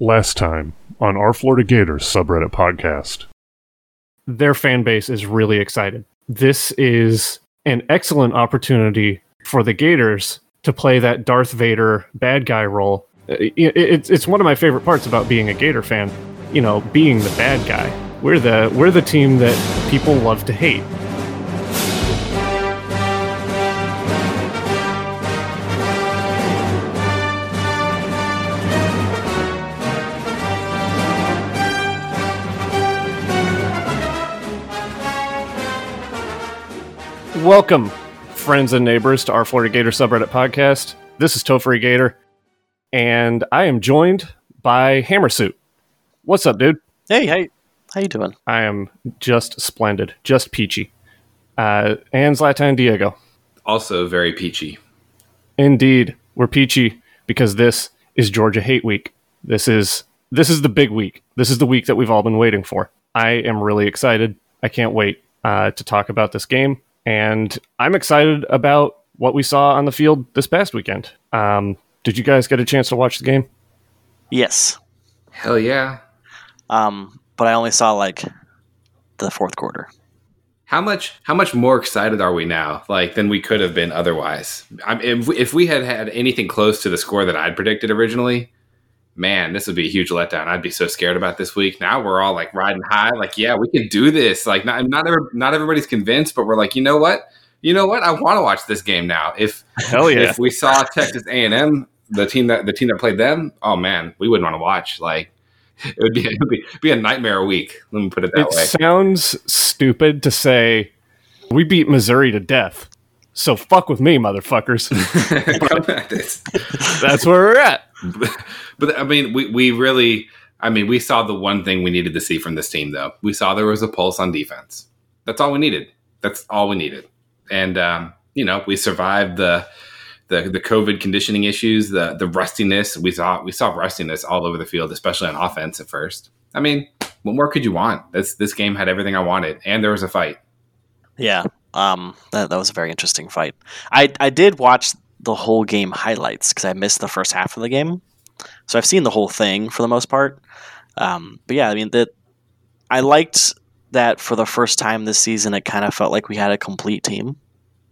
Last time on our Florida Gators subreddit podcast. Their fan base is really excited. This is an excellent opportunity for the Gators to play that Darth Vader bad guy role. Uh, it- It's it's one of my favorite parts about being a Gator fan. You know, being the bad guy. We're the we're the team that people love to hate. Welcome, friends and neighbors, to our Florida Gator subreddit podcast. This is Topher Gator, and I am joined by Hammersuit. What's up, dude? Hey, hey, how you doing? I am just splendid, just peachy. Uh, and Zlatan Diego. also very peachy. Indeed, we're peachy because this is Georgia Hate Week. This is this is the big week. This is the week that we've all been waiting for. I am really excited. I can't wait uh, to talk about this game, and I'm excited about what we saw on the field this past weekend. Um, did you guys get a chance to watch the game? Yes, Hell yeah. um, but I only saw like the fourth quarter. How much how much more excited are we now like than we could have been otherwise? I'm, if, we- if we had had anything close to the score that I'd predicted originally, man, this would be a huge letdown. I'd be so scared about this week. Now we're all like riding high like yeah, we can do this. Like not not every, not everybody's convinced, but we're like, "You know what? You know what? I want to watch this game now." If Hell yeah, if we saw Texas A&M, the team that the team that played them, oh man, we wouldn't want to watch. Like it would be it would be, be a nightmare week. Let me put it that it way. sounds stupid to say we beat Missouri to death. So fuck with me, motherfuckers. It's- That's where we're at. but I mean, we we really, I mean, we saw the one thing we needed to see from this team, though. We saw there was a pulse on defense. That's all we needed. That's all we needed. And um, you know, we survived the the the COVID conditioning issues, the the rustiness. We saw we saw rustiness all over the field, especially on offense at first. I mean, what more could you want? This this game had everything I wanted, and there was a fight. Yeah, um, that, that was a very interesting fight. I I did watch the whole game highlights because I missed the first half of the game, so I've seen the whole thing for the most part. Um, but yeah, I mean that I liked that for the first time this season. It kind of felt like we had a complete team,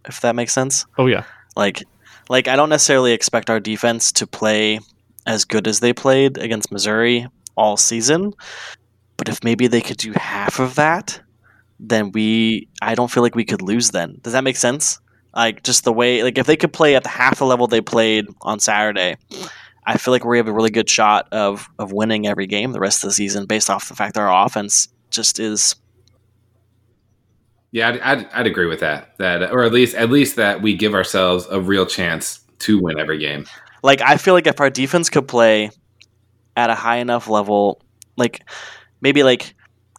if that makes sense. Oh yeah. like like I don't necessarily expect our defense to play as good as they played against Missouri all season, but if maybe they could do half of that, then we I don't feel like we could lose then. Does that make sense? Like just the way like if they could play at the half the level they played on Saturday, I feel like we have a really good shot of of winning every game the rest of the season based off the fact that our offense just is Yeah, I'd, I'd, I'd agree with that. That, or at least at least that we give ourselves a real chance to win every game. like I feel like if our defense could play at a high enough level, like maybe like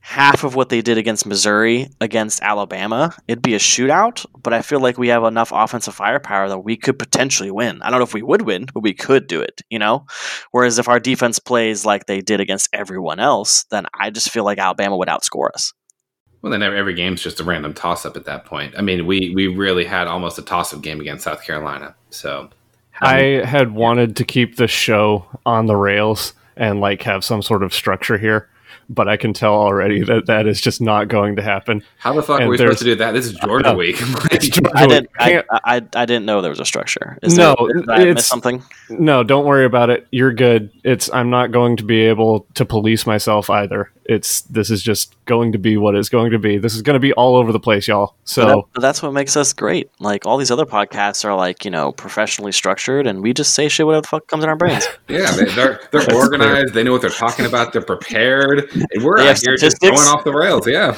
half of what they did against Missouri against Alabama, it'd be a shootout. But I feel like we have enough offensive firepower that we could potentially win. I don't know if we would win, but we could do it. You know. Whereas if our defense plays like they did against everyone else, then I just feel like Alabama would outscore us. Well, then every, every game's just a random toss up at that point. I mean, we we really had almost a toss up game against South Carolina. So I had wanted to keep the show on the rails and like have some sort of structure here, but I can tell already that that is just not going to happen. how the fuck and are we there's- supposed to do that? This is Georgia know. week. It's Georgia I didn't. I, I, I didn't know there was a structure. Is No, there, did I miss it's- something. no, don't worry about it. You're good. It's I'm not going to be able to police myself either. It's this is just going to be what it's going to be. This is going to be all over the place, y'all. But, So that- that's what makes us great. Like all these other podcasts are like you know professionally structured, and we just say shit whatever the fuck comes in our brains. yeah, they, they're they're That's organized. They know what they're talking about. They're prepared. And we're out here just going off the rails. Yeah,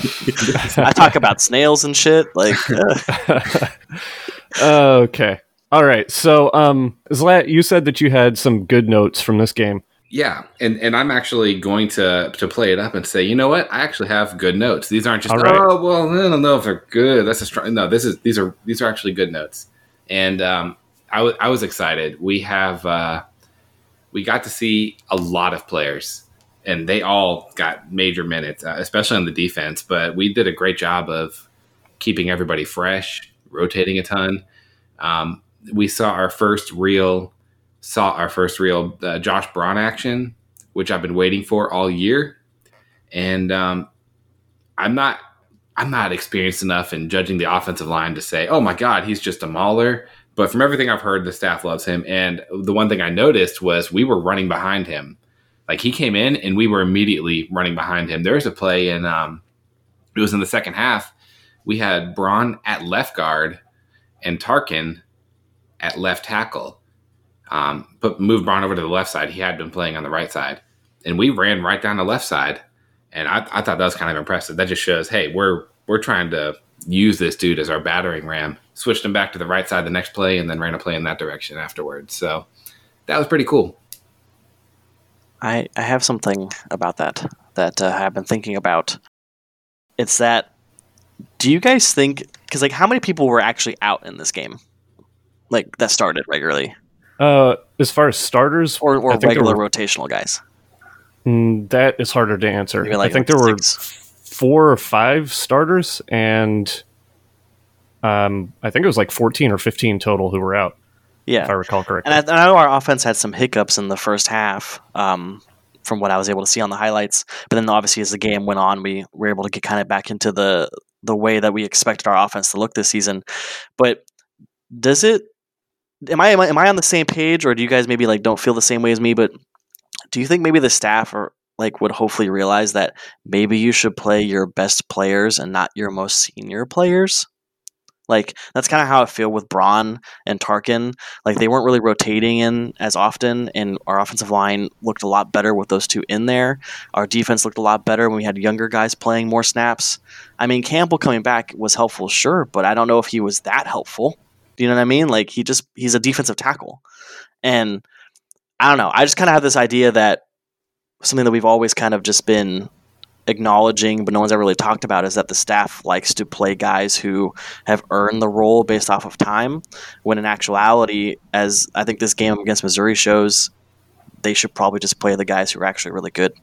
I talk about snails and shit. Like uh, okay. All right. So um Zlat, you said that you had some good notes from this game. Yeah. And and I'm actually going to to play it up and say, you know what? I actually have good notes. These aren't just right. oh well, I don't know if they're good. That's a strong. No, this is these are these are actually good notes. And um, I wa- I was excited. We have uh, we got to see a lot of players, and they all got major minutes, uh, especially on the defense. But we did a great job of keeping everybody fresh, rotating a ton. Um, we saw our first real saw our first real uh, Josh Braun action which I've been waiting for all year. And um, I'm not I'm not experienced enough in judging the offensive line to say, oh my God, he's just a mauler. But from everything I've heard, the staff loves him. And the one thing I noticed was we were running behind him. Like he came in and we were immediately running behind him. There was a play and um, it was in the second half. We had Braun at left guard and Tarquin at left tackle. Um, but moved Braun over to the left side. He had been playing on the right side. And we ran right down the left side. And I, I thought that was kind of impressive. That just shows, hey, we're we're trying to use this dude as our battering ram. Switched him back to the right side the next play, and then ran a play in that direction afterwards. So that was pretty cool. I I have something about that that uh, I've been thinking about. It's that. Do you guys think? Because like, how many people were actually out in this game? Like that started regularly, Uh, as far as starters, or or I think there regular were- rotational guys? Mm, that is harder to answer. Like I think there were four or five starters, and um, I think it was like fourteen or fifteen total who were out, Yeah, if I recall correctly. And I, I know our offense had some hiccups in the first half, um, from what I was able to see on the highlights. But then, obviously, as the game went on, we were able to get kind of back into the the way that we expected our offense to look this season. But does it? Am I am I, on the same page, or do you guys maybe like don't feel the same way as me? But do you think maybe the staff or like would hopefully realize that maybe you should play your best players and not your most senior players? Like that's kind of how I feel with Braun and Tarquin. Like they weren't really rotating in as often, and our offensive line looked a lot better with those two in there. Our defense looked a lot better when we had younger guys playing more snaps. I mean, Campbell coming back was helpful, sure, but I don't know if he was that helpful. Do you know what I mean? Like he just he's a defensive tackle, and I don't know. I just kind of have this idea that something that we've always kind of just been acknowledging, but no one's ever really talked about, is that the staff likes to play guys who have earned the role based off of time. When in actuality, as I think this game against Missouri shows, they should probably just play the guys who are actually really good.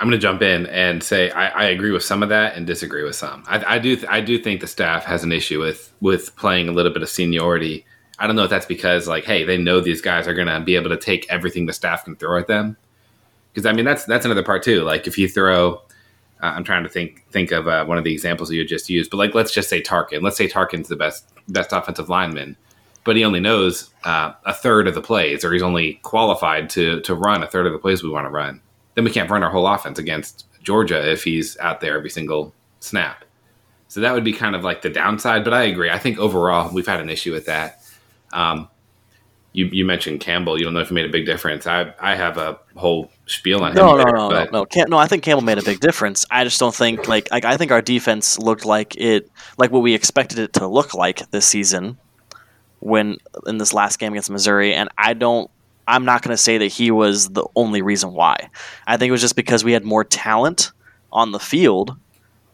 I'm going to jump in and say I, I agree with some of that and disagree with some. I, I do I do think the staff has an issue with with playing a little bit of seniority. I don't know if that's because like, hey, they know these guys are going to be able to take everything the staff can throw at them. Because I mean, that's that's another part too. Like if you throw, uh, I'm trying to think think of uh, one of the examples you just used, but like let's just say Tarquin. Let's say Tarquin's the best best offensive lineman, but he only knows uh, a third of the plays, or he's only qualified to to run a third of the plays we want to run. Then we can't run our whole offense against Georgia if he's out there every single snap. So that would be kind of like the downside. But I agree. I think overall we've had an issue with that. Um, you, you mentioned Campbell. You don't know if he made a big difference. I I have a whole spiel on him. No, no, there, no, no, no. Cam- no, I think Campbell made a big difference. I just don't think like like I think our defense looked like it like what we expected it to look like this season when in this last game against Missouri and I don't I'm not going to say that he was the only reason why. I think it was just because we had more talent on the field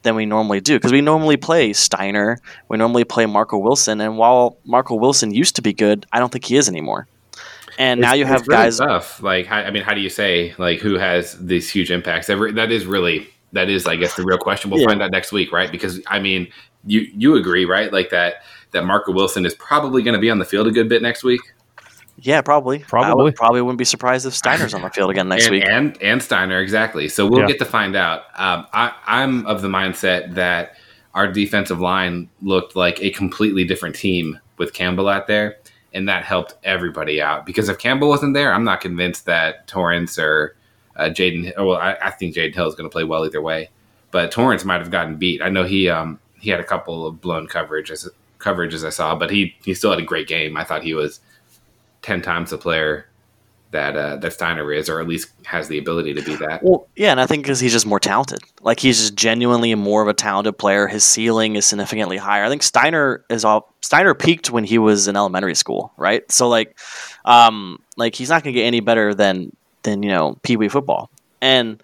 than we normally do because we normally play Stiner, we normally play Marco Wilson and while Marco Wilson used to be good, I don't think he is anymore. And now you have really guys tough. Like, how, I mean, how do you say like who has these huge impacts? That, that is really that is, I guess, the real question. We'll Yeah. find out next week, right? Because I mean, you you agree, right? Like that that Marco Wilson is probably going to be on the field a good bit next week, Yeah, probably. I Probably. would, probably wouldn't be surprised if Stiner's on the field again next and, week. and and Stiner exactly. So we'll Yeah. get to find out. Um, I, I'm of the mindset that our defensive line looked like a completely different team with Campbell out there, and that helped everybody out. Because if Campbell wasn't there, I'm not convinced that Torrence or uh, Jaden. Well, I, I think Jaden Hill is going to play well either way, but Torrence might have gotten beat. I know he um, he had a couple of blown coverage as coverages I saw, but he he still had a great game. I thought he was ten times the player that uh, that Stiner is, or at least has the ability to be that. Well, yeah, and I think because he's just more talented. Like he's just genuinely more of a talented player. His ceiling is significantly higher. I think Stiner is all Stiner peaked when he was in elementary school, right? So like, um, like he's not gonna get any better than than you know pee wee football. And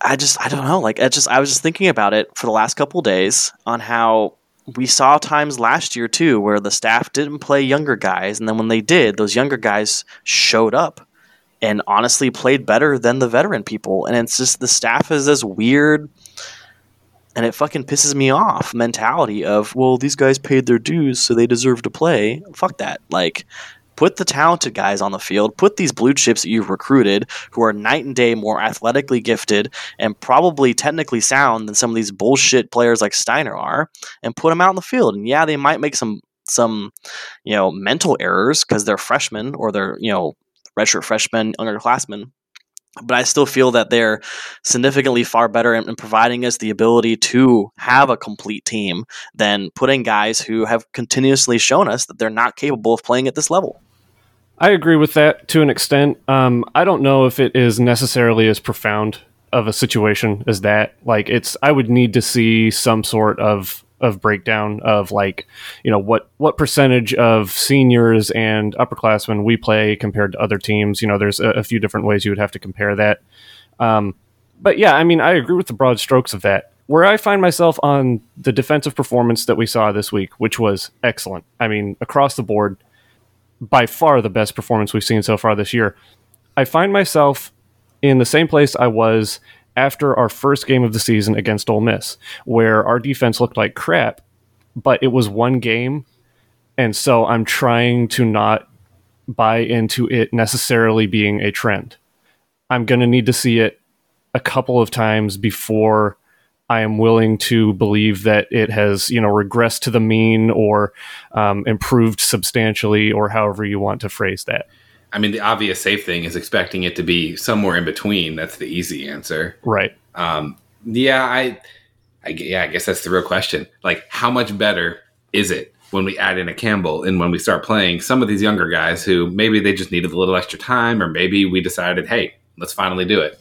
I just I don't know. Like I just I was just thinking about it for the last couple days on how we saw times last year too where the staff didn't play younger guys, and then when they did, those younger guys showed up and honestly played better than the veteran people. And it's just the staff is this weird and it fucking pisses me off mentality of, well, these guys paid their dues, so they deserve to play. Fuck that. Like Put the talented guys on the field. Put these blue chips that you've recruited, who are night and day more athletically gifted and probably technically sound than some of these bullshit players like Stiner are, and put them out in the field. And yeah, they might make some some you know mental errors because they're freshmen or they're you know redshirt freshmen, underclassmen but I still feel that they're significantly far better in, in, providing us the ability to have a complete team than putting guys who have continuously shown us that they're not capable of playing at this level. I agree with that to an extent. Um, I don't know if it is necessarily as profound of a situation as that. Like, it's I would need to see some sort of of breakdown of like you know what what percentage of seniors and upperclassmen we play compared to other teams you know there's a, a few different ways you would have to compare that um, but yeah i mean i agree with the broad strokes of that where i find myself on the defensive performance that we saw this week which was excellent i mean across the board by far the best performance we've seen so far this year i find myself in the same place i was after our first game of the season against Ole Miss, where our defense looked like crap, but it was one game. And so I'm trying to not buy into it necessarily being a trend. I'm going to need to see it a couple of times before I am willing to believe that it has, you know, regressed to the mean or um, improved substantially, or however you want to phrase that. I mean, the obvious safe thing is expecting it to be somewhere in between. That's the easy answer. Right. Um, yeah, I, I, yeah, I guess that's the real question. Like, how much better is it when we add in a Campbell and when we start playing some of these younger guys who maybe they just needed a little extra time, or maybe we decided, hey, let's finally do it.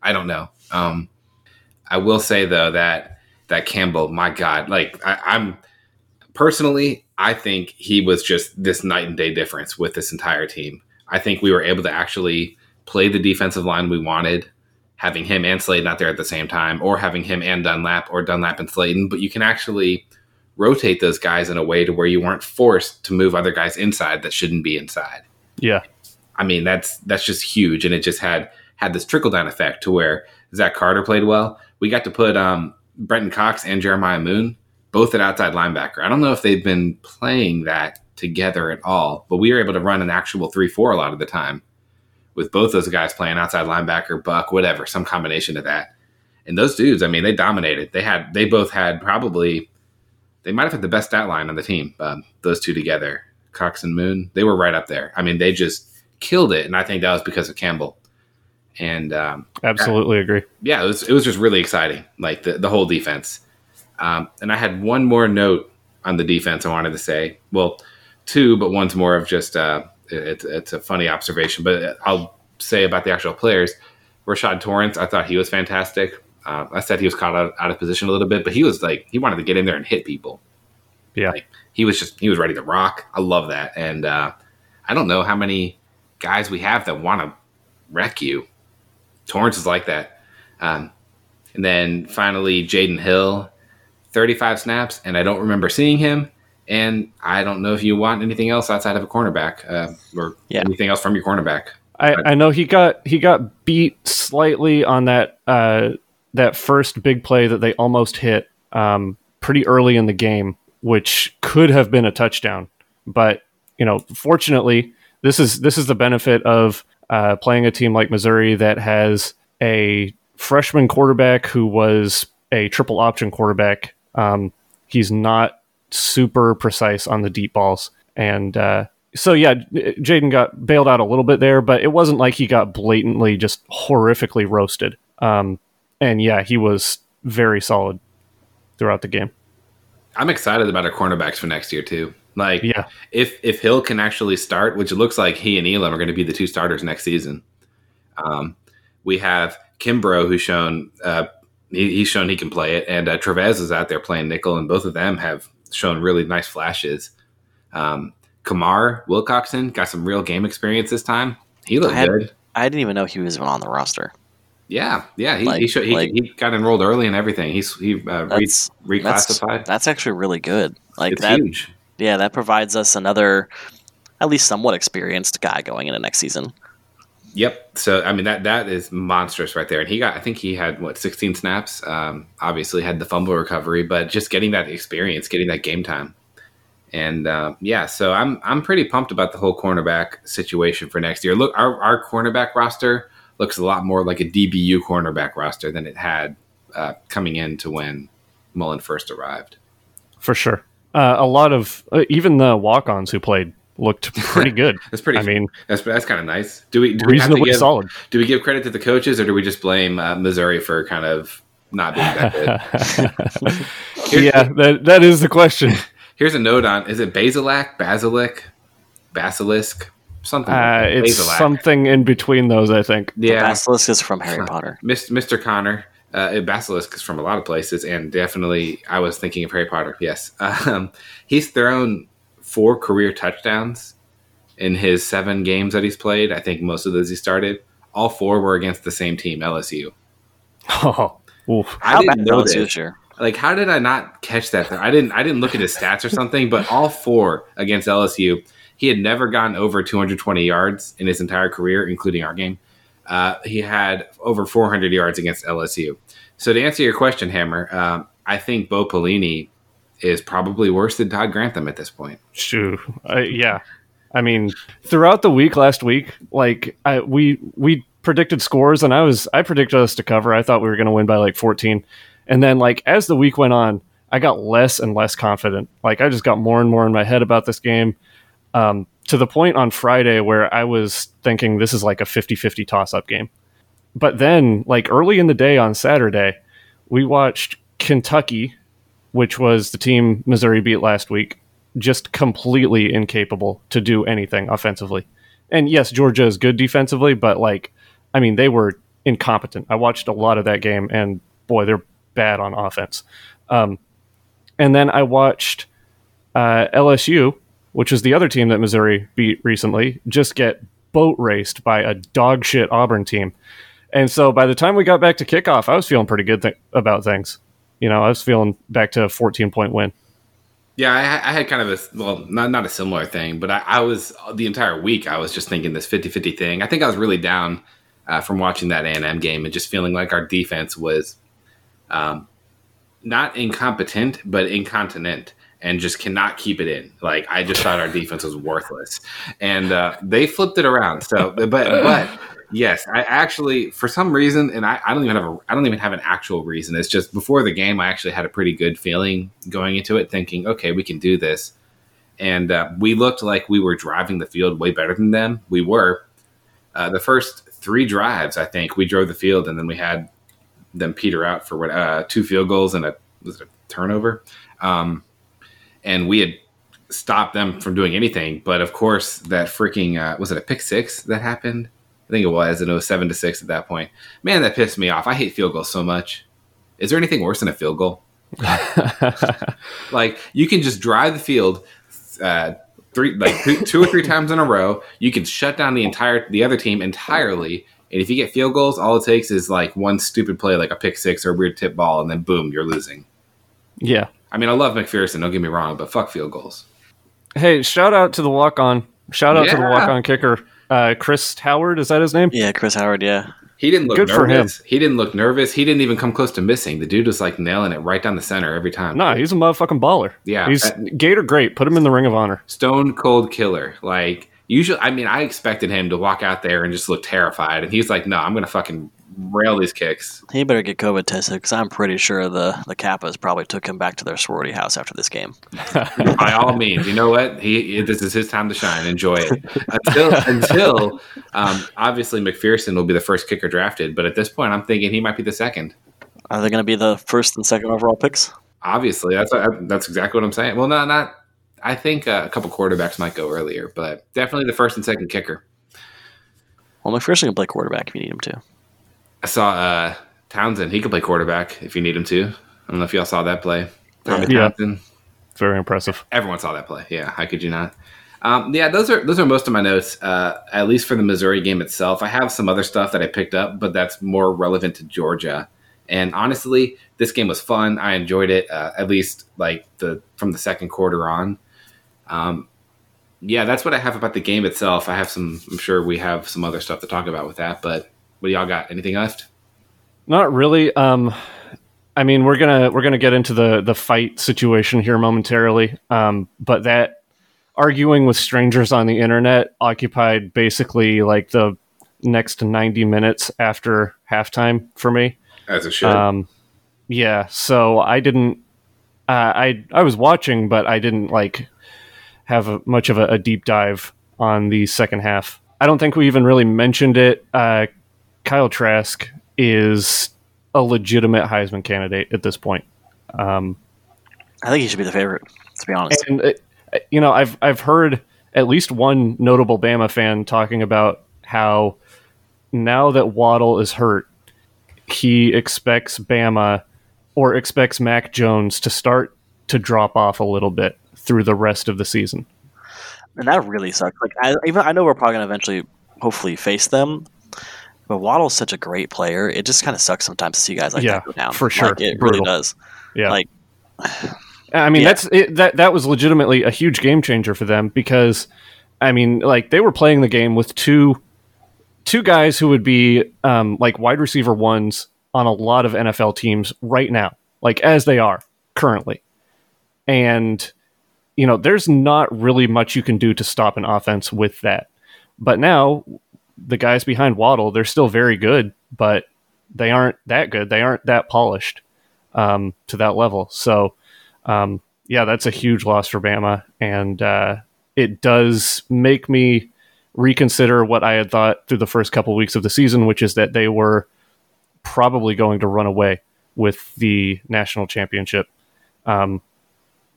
I don't know. Um, I will say though that that Campbell, my God, like I, I'm personally, I think he was just this night and day difference with this entire team. I think we were able to actually play the defensive line we wanted, having him and Slade not there at the same time, or having him and Dunlap or Dunlap and Slaton. But you can actually rotate those guys in a way to where you weren't forced to move other guys inside that shouldn't be inside. Yeah. I mean, that's that's just huge. And it just had had this trickle down effect to where Zach Carter played well. We got to put um, Brenton Cox and Jeremiah Moon both at outside linebacker. I don't know if they've been playing that together at all, but we were able to run an actual 3 4 a lot of the time with both those guys playing outside linebacker, buck, whatever, some combination of that. And those dudes, I mean, they dominated. They had, they both had probably, they might have had the best stat line on the team. Um, those two together, Cox and Moon, they were right up there. I mean, they just killed it, and I think that was because of Campbell. And um, absolutely agree. Yeah, it was it was just really exciting, like the the whole defense. Um, and I had one more note on the defense I wanted to say. Well, two, but one's more of just uh, it, it's a funny observation. But I'll say about the actual players. Rashad Torrence, I thought he was fantastic. Uh, I said he was caught out, out, of position a little bit, but he was like he wanted to get in there and hit people. Yeah, like, he was just he was ready to rock. I love that, and uh, I don't know how many guys we have that want to wreck you. Torrence is like that. Um, and then finally, Jaden Hill 35 snaps, and I don't remember seeing him. And I don't know if you want anything else outside of a cornerback uh, or yeah. anything else from your cornerback. I, I, know he got he got beat slightly on that uh, that first big play that they almost hit um, pretty early in the game, which could have been a touchdown. But you know, fortunately, this is this is the benefit of uh, playing a team like Missouri that has a freshman quarterback who was a triple option quarterback um, he's not super precise on the deep balls, and uh, so yeah, Jaden got bailed out a little bit there, but it wasn't like he got blatantly just horrifically roasted. Um, and yeah, he was very solid throughout the game. I'm excited about our cornerbacks for next year too. Like, yeah, if if Hill can actually start, which it looks like he and Elam are going to be the two starters next season. Um, we have Kimbrough, who's shown uh, he, he's shown he can play it, and uh, Trevez is out there playing nickel, and both of them have shown really nice flashes. Um, Kamar Wilcoxon got some real game experience this time. He looked I had, good. I didn't even know he was even on the roster. Yeah, yeah, he like, he, showed, he, like, he, got enrolled early and everything. He's he uh, re- reclassified. That's, that's, actually really good. Like it's that, huge. Yeah, that provides us another, at least somewhat experienced guy going into next season. Yep. So I mean that that is monstrous right there. And he got I think he had what 16 snaps. Um, obviously had the fumble recovery, but just getting that experience, getting that game time. And uh, yeah, so I'm I'm pretty pumped about the whole cornerback situation for next year. Look, our our cornerback roster looks a lot more like a DBU cornerback roster than it had uh, coming in to when Mullen first arrived. For sure. Uh, a lot of uh, even the walk-ons who played looked pretty good. That's pretty. I mean, that's that's kind of nice. Do we do we have to reasonably give, solid. do we give credit to the coaches or do we just blame uh, Missouri for kind of not being that good? Yeah, that that is the question. Here's a note on: Is it Basilic, Basilic, Basilisk, something? Uh, it's Basilic. something in between those, I think. Yeah, Basilisk is from Harry Potter. Mr. Connor. Uh, Basilisk is from a lot of places, and definitely I was thinking of Harry Potter. Yes, um, he's thrown four career touchdowns in his seven games that he's played. I think most of those he started. All four were against the same team, LSU. Oh, oof. I How didn't bad know was this. this year? Like, how did I not catch that? I didn't. I didn't look at his stats or something. But all four against LSU, he had never gotten over 220 yards in his entire career, including our game. Uh, he had over 400 yards against LSU. So to answer your question, Hammer, um, I think Bo Pelini is probably worse than Todd Grantham at this point. Shoo. Uh, yeah. I mean, throughout the week last week, like I, we we predicted scores, and I was I predicted us to cover. I thought we were going to win by like 14, and then like as the week went on, I got less and less confident. Like I just got more and more in my head about this game, um, to the point on Friday where I was thinking this is like a 50-50 toss up game. But then, like early in the day on Saturday, we watched Kentucky, which was the team Missouri beat last week, just completely incapable to do anything offensively. And yes, Georgia is good defensively, but like, I mean, they were incompetent. I watched a lot of that game, and boy, they're bad on offense. Um, and then I watched uh, LSU, which is the other team that Missouri beat recently, just get boat raced by a dog shit Auburn team. And so by the time we got back to kickoff, I was feeling pretty good th- about things. You know, I was feeling back to a 14 point win. Yeah, I, I had kind of a well, not not a similar thing, but I, I was the entire week I was just thinking this 50-50 thing. I think I was really down uh, from watching that A and M game and just feeling like our defense was um, not incompetent but incontinent and just cannot keep it in. Like I just thought our defense was worthless, and uh, they flipped it around. So, but but yes, I actually for some reason, and I, I don't even have a I don't even have an actual reason. It's just before the game, I actually had a pretty good feeling going into it, thinking, okay, we can do this. And uh, we looked like we were driving the field way better than them. We were. Uh, the first three drives, I think, we drove the field, and then we had them peter out for what uh, two field goals and a was it a turnover. Um, and we had stopped them from doing anything. But of course, that freaking uh, was it a pick six that happened? I think it was, and it was seven to six at that point. Man, that pissed me off. I hate field goals so much. Is there anything worse than a field goal? like you can just drive the field uh, three, like two, two or three times in a row. You can shut down the entire the other team entirely. And if you get field goals, all it takes is like one stupid play, like a pick six or a weird tip ball, and then boom, you're losing. yeah. I mean, I love McPherson. Don't get me wrong, but fuck field goals. Hey, shout out to the walk on. Shout out to the walk on kicker. Uh, Chris Howard, is that his name? Yeah, Chris Howard. Yeah, He didn't look Good for nervous. He didn't look nervous. He didn't even come close to missing. The dude was like nailing it right down the center every time. Nah, he's a motherfucking baller. Yeah. He's Uh, Gator great. Put him in the ring of honor. Stone cold killer. Like usually, I mean, I expected him to walk out there and just look terrified, and he's like, "No, I'm gonna fucking rail these kicks." he better get COVID tested because I'm pretty sure the the Kappas probably took him back to their sorority house after this game. By all means, you know what? He this is his time to shine. Enjoy it until until um, obviously McPherson will be the first kicker drafted, but at this point, I'm thinking he might be the second. Are they going to be the first and second overall picks? Obviously, that's that's exactly what I'm saying. Well, not not. I think uh, a couple quarterbacks might go earlier, but definitely the first and second kicker. Well, McPherson can play quarterback if you need him to. I saw uh, Townsend. He could play quarterback if you need him to. I don't know if y'all saw that play. Tommy Yeah. Townsend. Very impressive. Everyone saw that play. Yeah, how could you not? Um, yeah, those are those are most of my notes. Uh, at least for the Missouri game itself, I have some other stuff that I picked up, but that's more relevant to Georgia. And honestly, this game was fun. I enjoyed it. Uh, at least like the from the second quarter on. Um, yeah, that's what I have about the game itself. I have some. I'm sure we have some other stuff to talk about with that. But what do y'all got? Anything left? Not really. Um, I mean, we're gonna we're gonna get into the the fight situation here momentarily, um, but that arguing with strangers on the internet occupied basically like the next 90 minutes after halftime for me. As it should. Um, yeah, so I didn't. Uh, I I was watching, but I didn't like have a, much of a, a, deep dive on the second half. I don't think we even really mentioned it. Uh, Kyle Trask is a legitimate Heisman candidate at this point. Um, I think he should be the favorite, to be honest. And uh, you know, I've I've heard at least one notable Bama fan talking about how now that Waddle is hurt, he expects Bama or expects Mac Jones to start to drop off a little bit through the rest of the season. And that really sucks. Like I even I know we're probably gonna eventually hopefully face them. But Waddle's such a great player. It just kind of sucks sometimes to see guys like yeah, that go down. For sure. Like, it Brutal. really does. Yeah. Like I mean, Yeah. that's it, that that was legitimately a huge game changer for them because, I mean, like they were playing the game with two two guys who would be um, like wide receiver ones on a lot of NFL teams right now, like as they are currently, and you know, there's not really much you can do to stop an offense with that. But now, the guys behind Waddle, they're still very good, but they aren't that good. They aren't that polished um, to that level. So um, yeah, that's a huge loss for Bama, and uh, it does make me reconsider what I had thought through the first couple weeks of the season, which is that they were probably going to run away with the national championship. Um,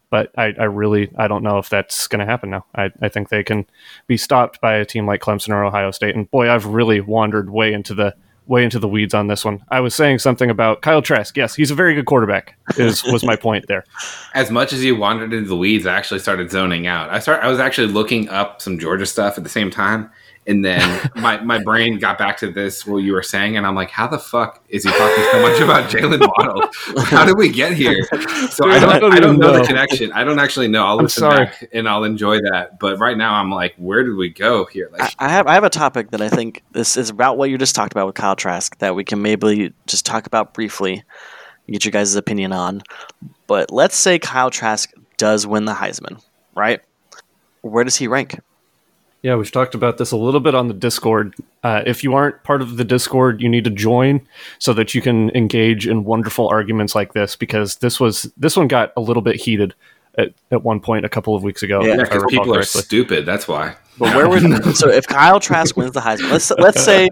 but I, I really I don't know if that's going to happen now. I, I think they can be stopped by a team like Clemson or Ohio State. And boy, I've really wandered way into the way into the weeds on this one. I was saying something about Kyle Trask. Yes, he's a very good quarterback. Is was my point there. as much as you wandered into the weeds, I actually started zoning out. I start I was actually looking up some Georgia stuff at the same time. And then my, my brain got back to this what you were saying, and I'm like, how the fuck is he talking so much about Jaylen Waddle? How did we get here? So Dude, I don't, I don't I don't know, know. the connection. I don't actually know. I'll I'm listen sorry. back and I'll enjoy that. But right now I'm like, where did we go here? I, Like I have I have a topic that I think this is about what you just talked about with Kyle Trask that we can maybe just talk about briefly, get your guys' opinion on. But let's say Kyle Trask does win the Heisman, right? Where does he rank? Yeah, we've talked about this a little bit on the Discord. Uh, if you aren't part of the Discord, you need to join so that you can engage in wonderful arguments like this because this was this one got a little bit heated at, at one point a couple of weeks ago. Yeah, because recall people are correctly. stupid. That's why. But where would so if Kyle Trask wins the Heisman? Let's let's say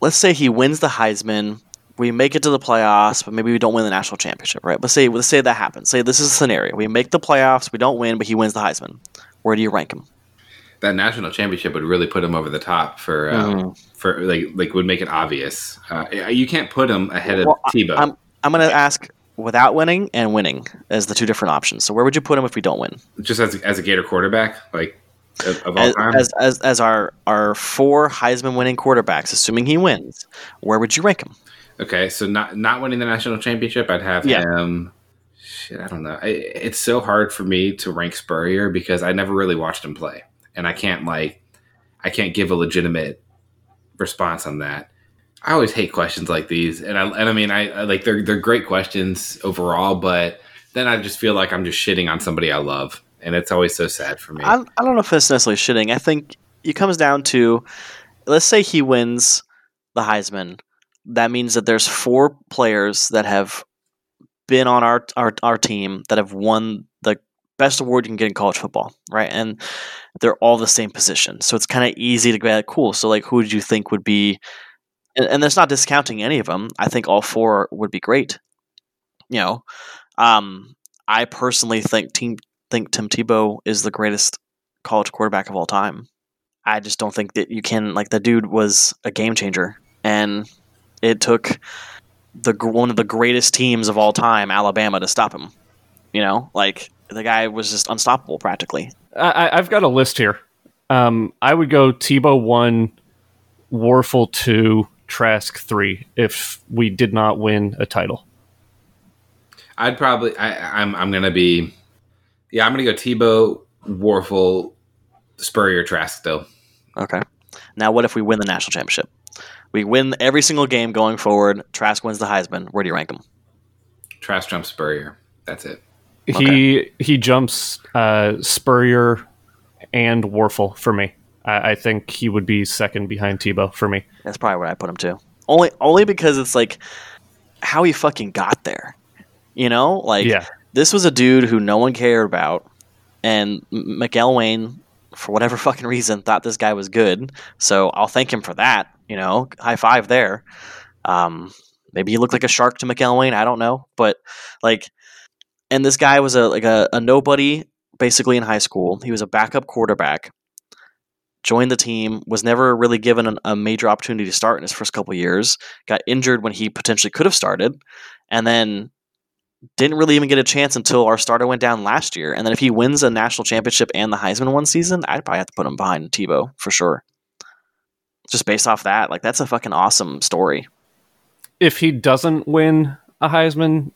let's say he wins the Heisman. We make it to the playoffs, but maybe we don't win the national championship, right? Let's say let's say that happens. Say this is a scenario: we make the playoffs, we don't win, but he wins the Heisman. Where do you rank him? That national championship would really put him over the top for um, Mhm. for like like would make it obvious. Uh, you can't put him ahead of Well, I- Tebow. I'm I'm gonna ask without winning and winning as the two different options. So where would you put him if we don't win? just as as a Gator quarterback, like of, of all As, time. as, as as our our four Heisman winning quarterbacks, assuming he wins, where would you rank him? okay, so not not winning the national championship, I'd have Yeah. him. Shit, I don't know. I, it's so hard for me to rank Spurrier because I never really watched him play, and I can't like I can't give a legitimate response on that. I always hate questions like these, and I and I mean I, I like they're they're great questions overall, but then I just feel like I'm just shitting on somebody I love, and it's always so sad for me. I, I don't know if it's necessarily shitting. I think it comes down to let's say he wins the Heisman. That means that there's four players that have been on our our, our team that have won the best award you can get in college football, right? And they're all the same position. So it's kind of easy to like, cool. So like who did you think would be and, and that's not discounting any of them. I think all four would be great. You know, um, I personally think team think Tim Tebow is the greatest college quarterback of all time. I just don't think that you can like the dude was a game changer, and it took the one of the greatest teams of all time, Alabama, to stop him. You know, like the guy was just unstoppable practically. I, I- I've got a list here. Um, I would go Tebow one, Wuerffel two, Trask three if we did not win a title. I'd probably I, I'm I'm gonna be yeah I'm gonna go Tebow Wuerffel Spurrier Trask though. Okay. Now, what if we win the national championship? We win every single game going forward. Trask wins the Heisman. Where do you rank him? Trask jumps Spurrier. That's it. He he jumps uh, Spurrier and Wuerffel for me. I, I think he would be second behind Tebow for me. That's probably where I put him too. Only only because it's like how he fucking got there. You know, like Yeah. this was a dude who no one cared about, and M- McElwain, for whatever fucking reason, thought this guy was good. So I'll thank him for that. You know, high five there. Um, maybe he looked like a shark to McElwain. I don't know, but like, and this guy was a like a, a nobody basically in high school. He was a backup quarterback. Joined the team, was never really given an, a major opportunity to start in his first couple years. Got injured when he potentially could have started, and then didn't really even get a chance until our starter went down last year. And then if he wins a national championship and the Heisman one season, I'd probably have to put him behind Tebow for sure. Just based off that, like that's a fucking awesome story. If he doesn't win a Heisman,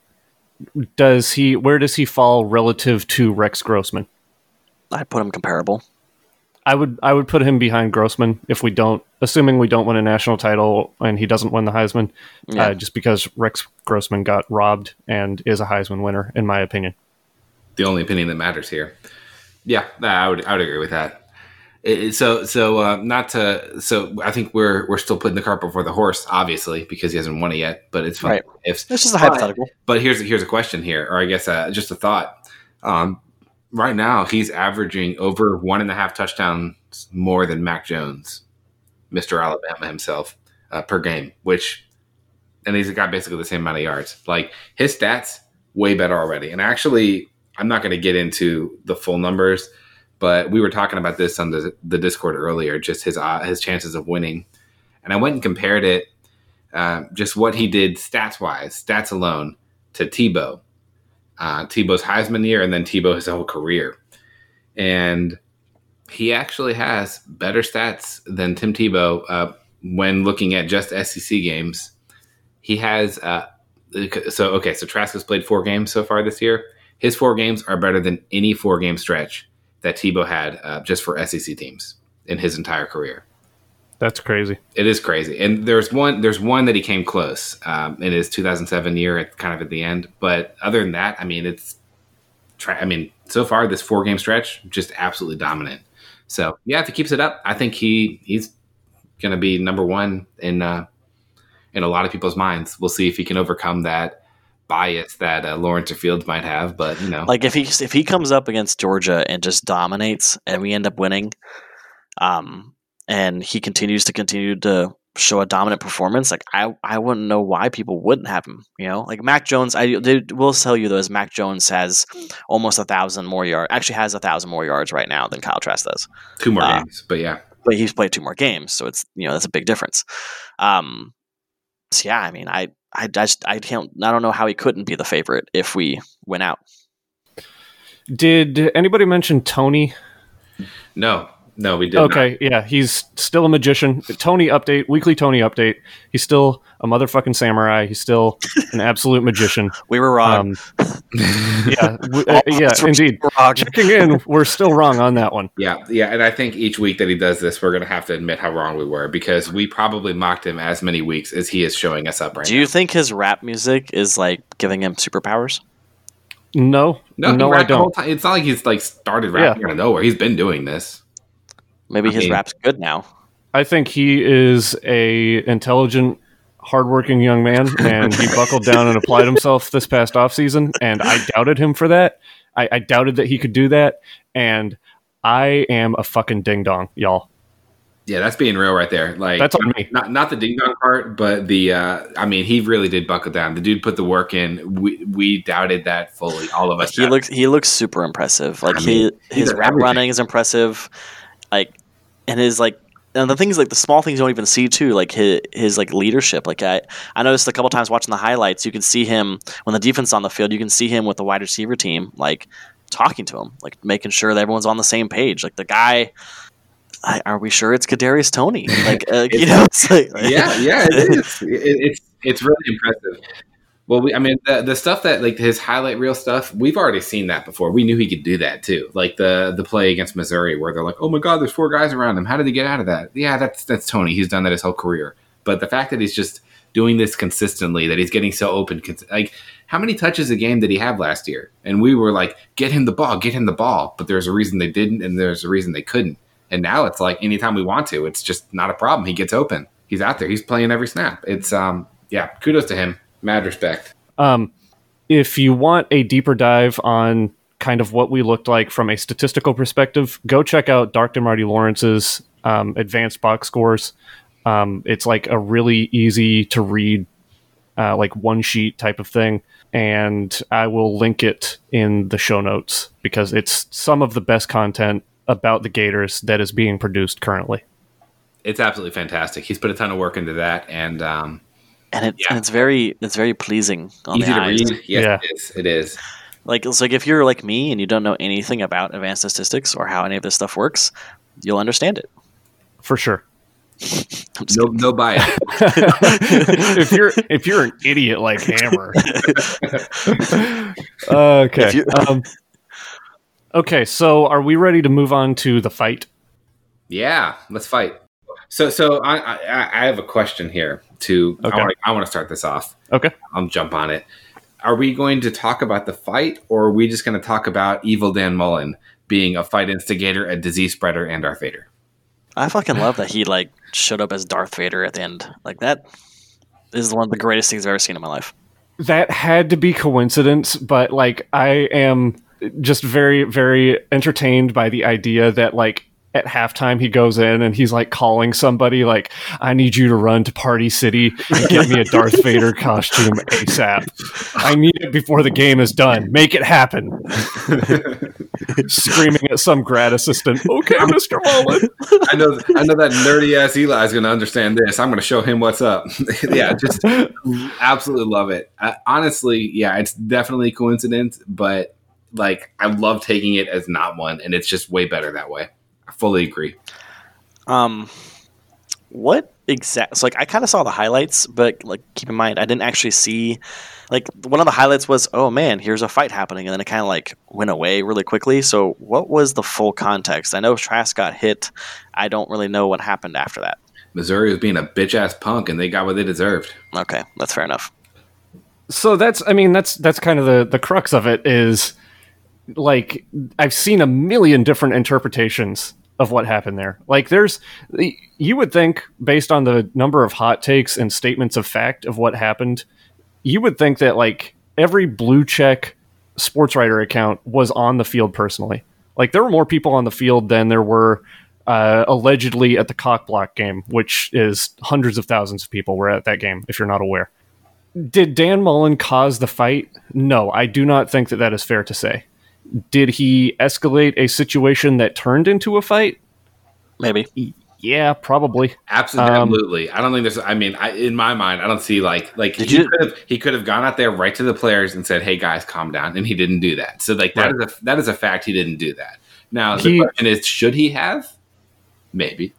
does he? Where does he fall relative to Rex Grossman? I'd put him comparable. I would I would put him behind Grossman if we don't, assuming we don't win a national title and he doesn't win the Heisman, Yeah. uh, just because Rex Grossman got robbed and is a Heisman winner, in my opinion. the only opinion that matters here. Yeah, I would I would agree with that. It- so so uh, not to so I think we're we're still putting the cart before the horse, obviously, because he hasn't won it yet. But it's fun Right. if It's just a But- hypothetical. But here's here's a question here, or I guess uh, just a thought. Um, right now, he's averaging over one and a half touchdowns more than Mac Jones, Mister Alabama himself, uh, per game. Which, and he's got basically the same amount of yards. Like his stats, way better already. And actually, I'm not going to get into the full numbers, but we were talking about this on the the Discord earlier. Just his uh, his chances of winning, and I went and compared it uh, just what he did stats wise, stats alone, to Tebow. Uh, Tebow's Heisman year, and then Tebow his whole career, and he actually has better stats than Tim Tebow uh, when looking at just SEC games. He has uh, so okay. So Trask has played four games so far this year. His four games are better than any four game stretch that Tebow had uh, just for SEC teams in his entire career. That's crazy. It is crazy, and there's one. There's one that he came close um, in his 2007 year, at kind of at the end. But other than that, I mean, it's. Tra- I mean, so far this four game stretch, just absolutely dominant. So yeah, if he keeps it up, I think he he's going to be number one in uh, in a lot of people's minds. We'll see if he can overcome that bias that uh, Lawrence or Fields might have. But you know, Like if he if he comes up against Georgia and just dominates, and we end up winning, um, and he continues to continue to show a dominant performance, like I I wouldn't know why people wouldn't have him. You know, like Mac Jones. I they will tell you though, is Mac Jones has almost a thousand more yards. Actually, has a thousand more yards right now than Kyle Trask does. two more uh, games. But yeah, but he's played two more games, so it's you know that's a big difference. Um, so yeah, I mean, I I just I can't I don't know how he couldn't be the favorite if we win out. Did anybody mention Toney? no, no, we did. not. Okay, yeah, he's still a magician. Toney update, weekly Toney update. He's still a motherfucking samurai. He's still an absolute magician. We were wrong. Um, yeah, w- uh, yeah, indeed. Wrong. Checking in, we're still wrong on that one. Yeah, yeah, and I think each week that he does this, we're going to have to admit how wrong we were because we probably mocked him as many weeks as he is showing us up right now. Do you think his rap music is like giving him superpowers? No, no, no, I rapped the whole don't. It's not like he's like started rapping out of nowhere. He's been doing this. Maybe I his mean- rap's good now. I think he is a intelligent, hardworking young man, and he buckled down and applied himself this past off season. And I doubted him for that. I, I doubted that he could do that, and I am a fucking ding dong, y'all. Yeah, that's being real right there. Like That's on me. Not not the ding dong part, but the. uh I mean, he really did buckle down. The dude put the work in. We we doubted that fully. All of us. He doubted. looks he looks super impressive. Like I he mean, he's his rap running is impressive. Like and his like and the things like the small things you don't even see too, like his, his like leadership. Like I, I noticed a couple times watching the highlights, you can see him when the defense on the field. You can see him with the wide receiver team, like talking to him, like making sure that everyone's on the same page. Like the guy, I, are we sure it's Kadarius Toney? Like uh, you know, it's like yeah, yeah, it is. It, it's it's really impressive. Well, we, I mean, the, the stuff that like his highlight reel stuff, we've already seen that before. We knew he could do that too. Like the the play against Missouri, where they're like, "Oh my God, there's four guys around him. How did he get out of that?" Yeah, that's that's Toney. He's done that his whole career. But the fact that he's just doing this consistently, that he's getting so open, like how many touches a game did he have last year? And we were like, get him the ball, get him the ball. But there's a reason they didn't, and there's a reason they couldn't. And now it's like anytime we want to, it's just not a problem. He gets open. He's out there. He's playing every snap. It's um yeah, kudos to him. Mad respect. Um, if you want a deeper dive on kind of what we looked like from a statistical perspective, go check out Dark Marty Lawrence's um, advanced box scores. Um, it's like a really easy to read, uh, like one sheet type of thing. And I will link it in the show notes because it's some of the best content about the Gators that is being produced currently. It's absolutely fantastic. He's put a ton of work into that, and um, and, it, Yeah. and it's very it's very pleasing on easy the to eyes. read. Yes, Yeah. it is. It is. Like it's like if you're like me and you don't know anything about advanced statistics or how any of this stuff works, you'll understand it. For sure. I'm just No, no bias. if you're if you're an idiot like Hammer. okay. You- um, okay, so are we ready to move on to the fight? Yeah, let's fight. So, so I, I, I have a question here. To Okay. I, want to, I want to start this off. Okay. I'll jump on it. Are we going to talk about the fight, or are we just going to talk about Evil Dan Mullen being a fight instigator, a disease spreader, and Darth Vader? I fucking love that he like showed up as Darth Vader at the end. Like that is one of the greatest things I've ever seen in my life. That had to be coincidence, but like I am just very very entertained by the idea that like at halftime he goes in and he's like calling somebody like I need you to run to Party City and get me a Darth Vader costume ASAP. I need it before the game is done. Make it happen. Screaming at some grad assistant. Okay, Mr. Mullen. I know, I know that nerdy ass Eli is going to understand this. I'm going to show him what's up. yeah, just absolutely love it. I, honestly, yeah, it's definitely coincidence, but like I love taking it as not one, and it's just way better that way. I fully agree. Um, what exact? So like I kind of saw the highlights, but like keep in mind I didn't actually see. Like one of the highlights was, oh man, here's a fight happening, and then it kind of like went away really quickly. So what was the full context? I know Trask got hit. I don't really know what happened after that. Missouri was being a bitch ass punk, and they got what they deserved. Okay, that's fair enough. so that's i mean that's that's kind of the the crux of it is like i've seen a million different interpretations of what happened there like there's you would think based on the number of hot takes and statements of fact of what happened you would think that like every blue check sports writer account was on the field personally like there were more people on the field than there were uh, allegedly at the cock block game which is hundreds of thousands of people were at that game if you're not aware did Dan Mullen cause the fight? No, I do not think that that is fair to say. Did he escalate a situation that turned into a fight? Maybe. Yeah, probably. Um, Absolutely. I don't think there's. I mean, I, in my mind, I don't see like like Did he you- could have he could have gone out there right to the players and said, "Hey guys, calm down," and he didn't do that. So like that is a that is a fact. He didn't do that. Now the He- question is, should he have? Maybe.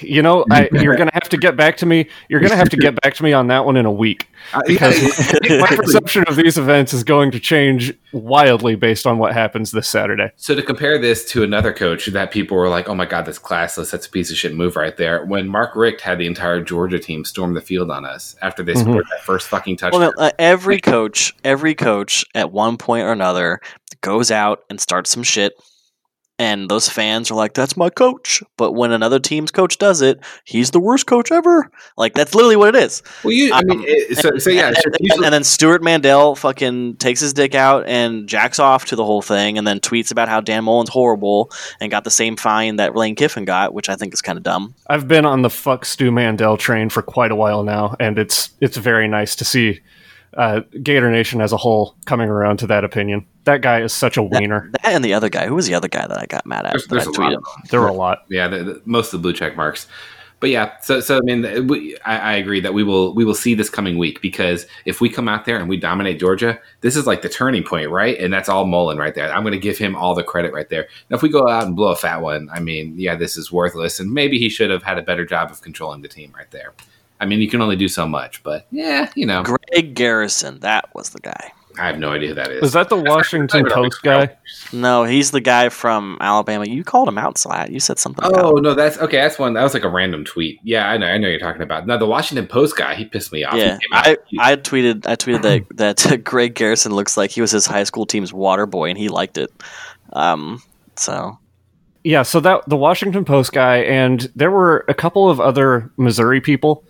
You know, I, you're gonna have to get back to me. You're gonna have to get back to me on that one in a week Uh, because my perception of these events is going to change wildly based on what happens this Saturday. So to compare this to another coach that people were like, "Oh my god, that's classless. That's a piece of shit move right there." When Mark Richt had the entire Georgia team storm the field on us after they Mhm. scored that first fucking touchdown. Well, no, uh, every coach, every coach at one point or another goes out and starts some shit, and those fans are like, "That's my coach." But when another team's coach does it, he's the worst coach ever. Like that's literally what it is. well, you, I mean, Um, it, so, so yeah, and, it's and- and then Stewart Mandel fucking takes his dick out and jacks off to the whole thing, and then tweets about how Dan Mullen's horrible and got the same fine that Lane Kiffin got, which I think is kind of dumb. I've been on the fuck Stu Mandel train for quite a while now, and it's it's very nice to see uh, Gator Nation as a whole coming around to that opinion. That guy is such a wiener. That and the other guy, who was the other guy that I got mad at? there's, that there's I a lot tweeted? of. There were a lot. yeah, the, the, most of the blue check marks. But yeah, so so I mean, we, I, I agree that we will we will see this coming week because if we come out there and we dominate Georgia, this is like the turning point, right? And that's all Mullen right there. I'm going to give him all the credit right there. Now, if we go out and blow a fat one, I mean, yeah, this is worthless, and maybe he should have had a better job of controlling the team right there. I mean, you can only do so much, but yeah, you know, Greg Garrison, that was the guy. I have no idea who that is. Is that the Washington Post guy? No, he's the guy from Alabama. You called him out, Slat. You said something. Oh about no, that's okay. That's one. That was like a random tweet. Yeah, I know. I know you're talking about. No, the Washington Post guy. He pissed me off. Yeah, I, I tweeted I tweeted that that Greg Garrison looks like he was his high school team's water boy, and he liked it. Um, so Yeah, so that the Washington Post guy, and there were a couple of other Missouri people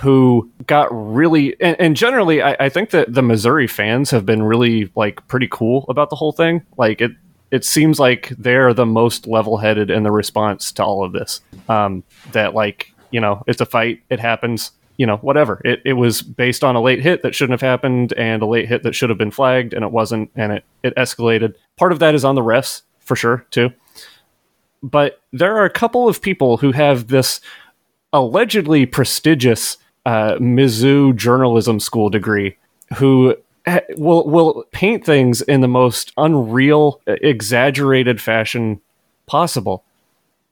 who got really, and, and generally, I, I think that the Missouri fans have been really like pretty cool about the whole thing. Like it, it seems like they're the most level-headed in the response to all of this. Um, that like you know, it's a fight, it happens. You know, whatever. It, it was based on a late hit that shouldn't have happened, and a late hit that should have been flagged, and it wasn't, and it it escalated. Part of that is on the refs for sure too but there are a couple of people who have this allegedly prestigious uh, Mizzou journalism school degree who ha- will will paint things in the most unreal, exaggerated fashion possible,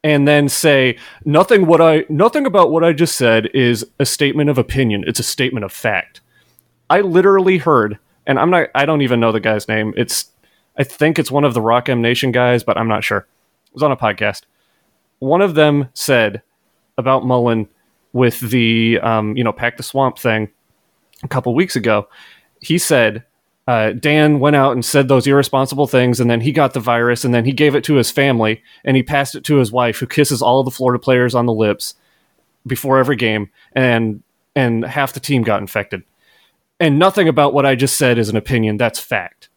and then say nothing. What I nothing about what I just said is a statement of opinion. It's a statement of fact. I literally heard, and I'm not. I don't even know the guy's name. It's I think it's one of the Rock M Nation guys, but I'm not sure. It was on a podcast. One of them said about Mullen with the um, you know pack the swamp thing a couple weeks ago. He said uh, Dan went out and said those irresponsible things, and then he got the virus, and then he gave it to his family, and he passed it to his wife, who kisses all of the Florida players on the lips before every game, and and half the team got infected. And nothing about what I just said is an opinion. That's fact.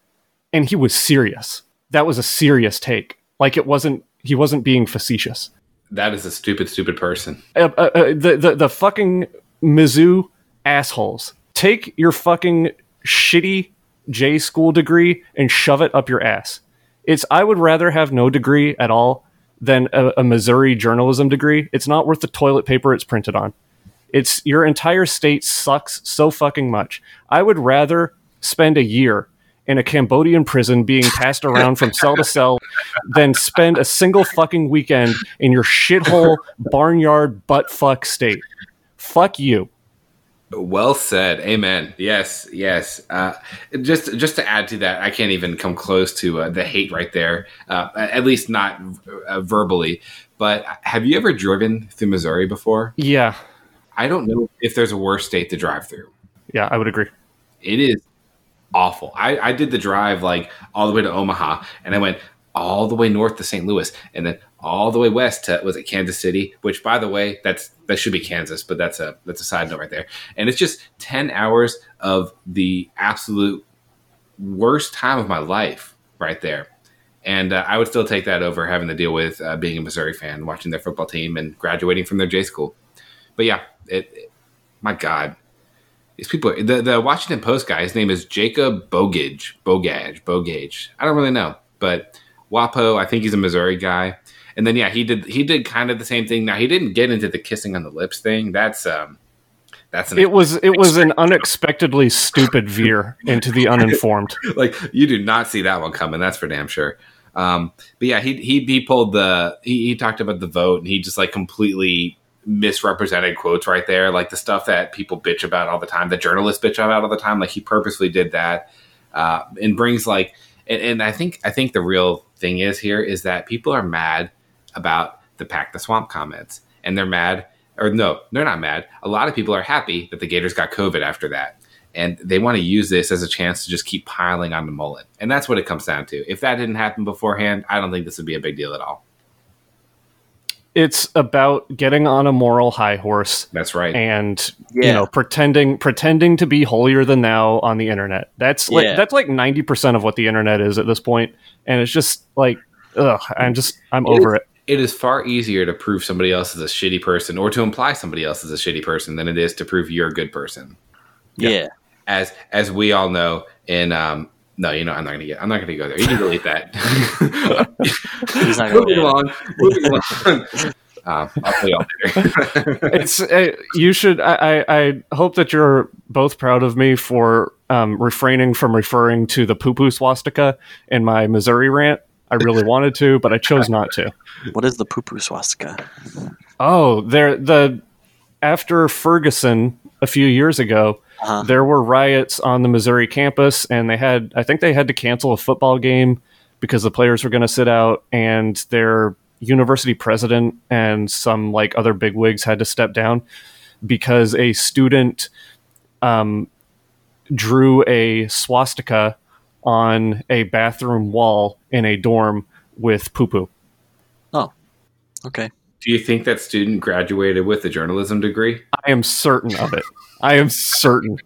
And he was serious. That was a serious take. Like it wasn't. He wasn't being facetious. That is a stupid, stupid person. Uh, uh, uh, the, the the fucking Mizzou assholes take your fucking shitty J school degree and shove it up your ass. It's I would rather have no degree at all than a, a Missouri journalism degree. It's not worth the toilet paper it's printed on. It's your entire state sucks so fucking much. I would rather spend a year in a Cambodian prison being passed around from cell to cell than spend a single fucking weekend in your shithole barnyard butt fuck state. Fuck you. Well said. Amen. Yes, yes. Uh, just just to add to that, I can't even come close to uh, the hate right there. Uh, at least not uh, verbally. But have you ever driven through Missouri before? Yeah, I don't know if there's a worse state to drive through. yeah, I would agree. It is awful. I, I did the drive like all the way to Omaha, and I went all the way north to St. Louis, and then all the way west to was it Kansas City? Which, by the way, that's that should be Kansas, but that's a that's a side note right there. And it's just ten hours of the absolute worst time of my life right there. And uh, I would still take that over having to deal with uh, being a Missouri fan, watching their football team, and graduating from their J school. But yeah, it, it- my God, these people. The the Washington Post guy, his name is Jacob Bogage, Bogage, Bogage. I don't really know, but Wapo, I think he's a Missouri guy. And then yeah, he did he did kind of the same thing. Now he didn't get into the kissing on the lips thing. That's um, that's an It was it was an unexpectedly stupid veer into the uninformed. like you do not see that one coming. That's for damn sure. Um, but yeah, he he he pulled the he, he talked about the vote and he just like completely misrepresented quotes right there, like the stuff that people bitch about all the time, the journalists bitch about all the time. Like he purposely did that uh, and brings like and, and I think I think the real thing is here is that people are mad about the pack the swamp comments and they're mad or no they're not mad a lot of people are happy that the gators got covid after that and they want to use this as a chance to just keep piling on the mullet and that's what it comes down to if that didn't happen beforehand i don't think this would be a big deal at all It's about getting on a moral high horse that's right and you know pretending pretending to be holier than thou on the internet. That's like Yeah. that's like ninety percent of what the internet is at this point. point, and it's just like ugh. I'm just I'm It over is- it. it is far easier to prove somebody else is a shitty person or to imply somebody else is a shitty person than it is to prove you're a good person Yeah. as as we all know in um no, you know, I'm not gonna get. I'm not gonna go there. You can delete that. He's not gonna moving do along. Moving along. Um, I'll tell you all later. It's uh, you should. I, I I hope that you're both proud of me for um, refraining from referring to the poo poo swastika in my Missouri rant. I really wanted to, but I chose not to. What is the poo poo swastika? Oh, there the after Ferguson a few years ago, Uh-huh. there were riots on the Missouri campus, and they had, I think they had to cancel a football game because the players were going to sit out, and their university president and some like other bigwigs had to step down because a student um, drew a swastika on a bathroom wall in a dorm with poo poo. Oh, okay. Do you think that student graduated with a journalism degree? I am certain of it. I am certain.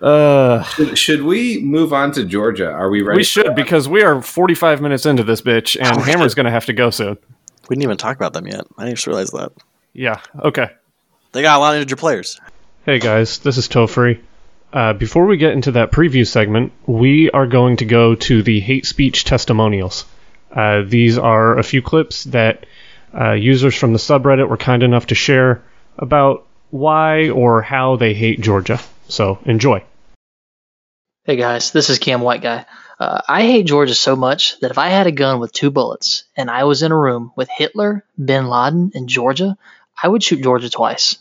Uh, Should, should we move on to Georgia? Are we ready? we should because we are 45 minutes into this bitch, and Oh, Hammer's going to have to go soon. We didn't even talk about them yet. I didn't just realize that. Yeah. Okay. They got a lot of injured players. Hey guys, this is Tofree. Uh, before we get into that preview segment, we are going to go to the hate speech testimonials. Uh, these are a few clips that uh, users from the subreddit were kind enough to share about why or how they hate Georgia. So enjoy. Hey guys, this is Cam White Guy. Uh, I hate Georgia so much that if I had a gun with two bullets and I was in a room with Hitler, Bin Laden, and Georgia, I would shoot Georgia twice.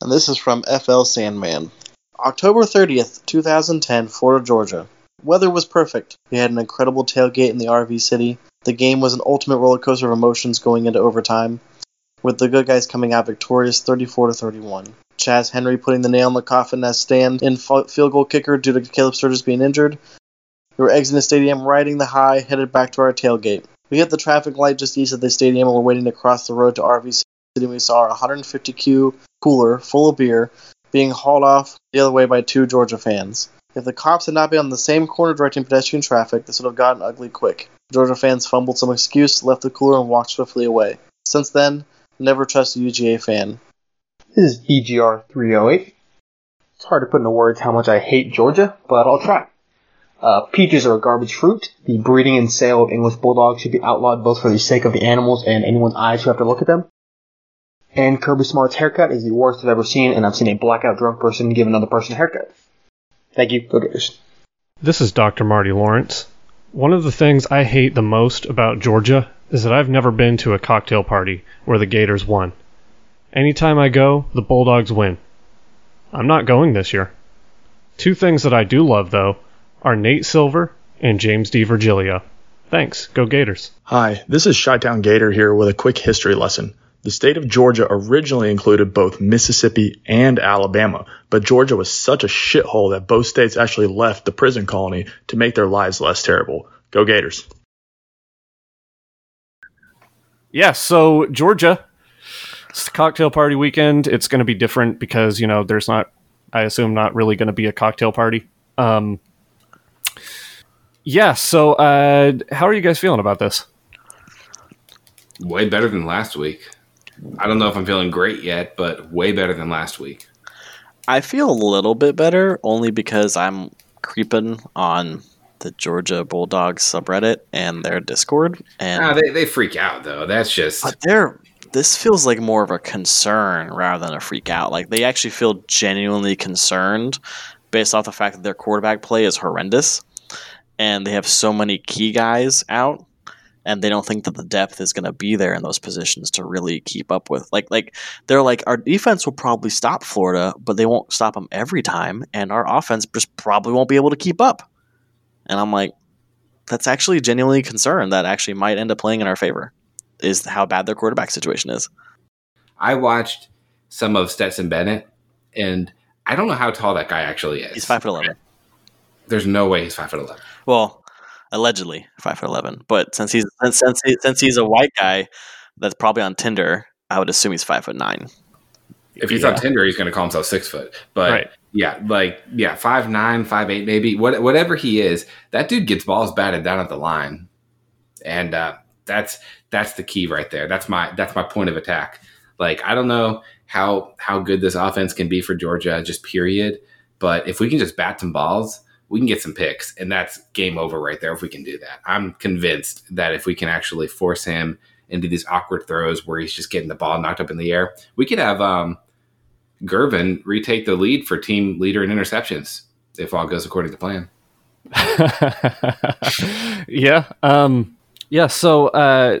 and this is from FL Sandman. October 30th, 2010, Florida, Georgia. Weather was perfect. We had an incredible tailgate in the RV city. The game was an ultimate roller coaster of emotions going into overtime, with the good guys coming out victorious 34 to 31. Chas Henry putting the nail in the coffin as stand in field goal kicker due to Caleb Sturgis being injured. We were exiting the stadium, riding the high, headed back to our tailgate. We hit the traffic light just east of the stadium and were waiting to cross the road to RV City. We saw our 150Q cooler full of beer being hauled off the other way by two Georgia fans. If the cops had not been on the same corner directing pedestrian traffic, this would have gotten ugly quick. Georgia fans fumbled some excuse, left the cooler, and walked swiftly away. Since then, never trust a UGA fan. This is EGR 308. It's hard to put into words how much I hate Georgia, but I'll try. Uh, peaches are a garbage fruit. The breeding and sale of English bulldogs should be outlawed both for the sake of the animals and anyone's eyes who have to look at them. And Kirby Smart's haircut is the worst I've ever seen, and I've seen a blackout drunk person give another person a haircut. Thank you. Go Gators. This is Dr. Marty Lawrence. One of the things I hate the most about Georgia is that I've never been to a cocktail party where the Gators won. Anytime I go, the Bulldogs win. I'm not going this year. Two things that I do love, though, are Nate Silver and James D. Virgilio. Thanks. Go Gators. Hi, this is Chi-Town Gator here with a quick history lesson. The state of Georgia originally included both Mississippi and Alabama, but Georgia was such a shithole that both states actually left the prison colony to make their lives less terrible. Go Gators. Yeah, so Georgia, it's the cocktail party weekend. It's going to be different because, you know, there's not, I assume, not really going to be a cocktail party. Um, yeah, so uh, how are you guys feeling about this? Way better than last week. I don't know if I'm feeling great yet, but way better than last week. I feel a little bit better only because I'm creeping on the Georgia Bulldogs subreddit and their Discord, and Ah, they, they freak out though. That's just but they're this feels like more of a concern rather than a freak out. Like they actually feel genuinely concerned based off the fact that their quarterback play is horrendous, and they have so many key guys out, and they don't think that the depth is going to be there in those positions to really keep up with. Like like they're like our defense will probably stop Florida, but they won't stop them every time, and our offense just probably won't be able to keep up. And I'm like, that's actually genuinely concerned that actually might end up playing in our favor. Is how bad their quarterback situation is. I watched some of Stetson Bennett, and I don't know how tall that guy actually is. He's five foot eleven. There's no way he's five foot eleven. Well, allegedly five foot eleven. But since he's since since, he, since he's a white guy that's probably on Tinder, I would assume he's five foot nine. If he's Yeah. on Tinder, he's going to call himself six foot. But Right. Yeah, like yeah, five nine, five eight, maybe what, whatever he is. That dude gets balls batted down at the line, and uh, that's that's the key right there. That's my that's my point of attack. Like I don't know how how good this offense can be for Georgia, just period. But if we can just bat some balls, we can get some picks, and that's game over right there. If we can do that, I'm convinced that if we can actually force him into these awkward throws where he's just getting the ball knocked up in the air, we could have um, Gervon retake the lead for team leader in interceptions if all goes according to plan. yeah. Um, yeah. So, uh,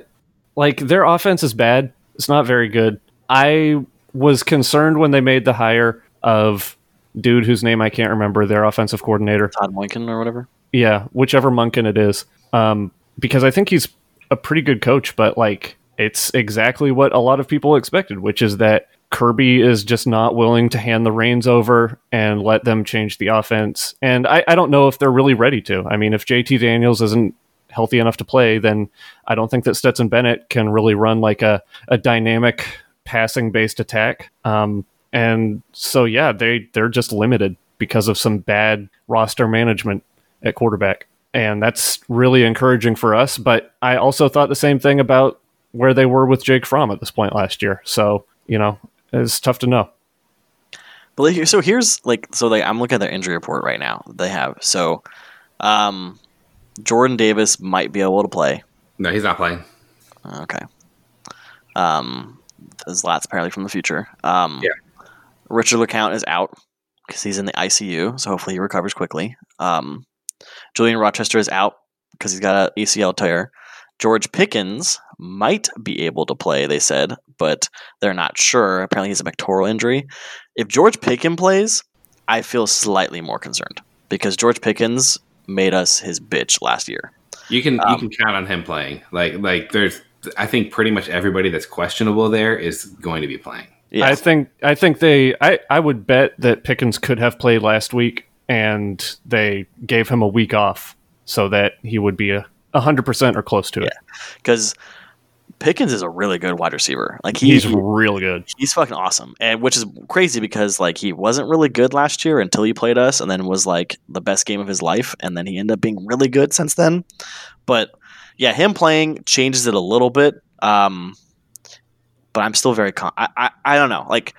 like, their offense is bad. It's not very good. I was concerned when they made the hire of dude whose name I can't remember, their offensive coordinator. Todd Monken or whatever. Yeah, whichever Monken it is. Um, because I think he's a pretty good coach, but like it's exactly what a lot of people expected, which is that Kirby is just not willing to hand the reins over and let them change the offense. And I, I don't know if they're really ready to. I mean, if JT Daniels isn't healthy enough to play, then I don't think that Stetson Bennett can really run like a, a dynamic passing based attack. Um, and so, yeah, they, they're just limited because of some bad roster management at quarterback. And that's really encouraging for us. But I also thought the same thing about where they were with Jake Fromm at this point last year. So, you know, it's tough to know. But like, so here's like so like I'm looking at their injury report right now. They have so um Jordan Davis might be able to play. No, he's not playing. Okay. Um his lat's apparently from the future. Um Yeah. Richard LeCounte is out because he's in the ICU, so hopefully he recovers quickly. Um Julian Rochester is out because he's got an ACL tear. George Pickens might be able to play, they said, but they're not sure. Apparently, he's a pectoral injury. If George Pickens plays, I feel slightly more concerned because George Pickens made us his bitch last year. You can you Um, can count on him playing. Like like there's I think pretty much everybody that's questionable there is going to be playing. Yeah, I think I think they I, I would bet that Pickens could have played last week and they gave him a week off so that he would be a hundred percent or close to it. because Pickens is a really good wide receiver. Like he, He's real good. he's fucking awesome, and which is crazy because like he wasn't really good last year until he played us, and then was like the best game of his life, and then he ended up being really good since then. But yeah, him playing changes it a little bit. Um, but I'm still very con- I, I I don't know. Like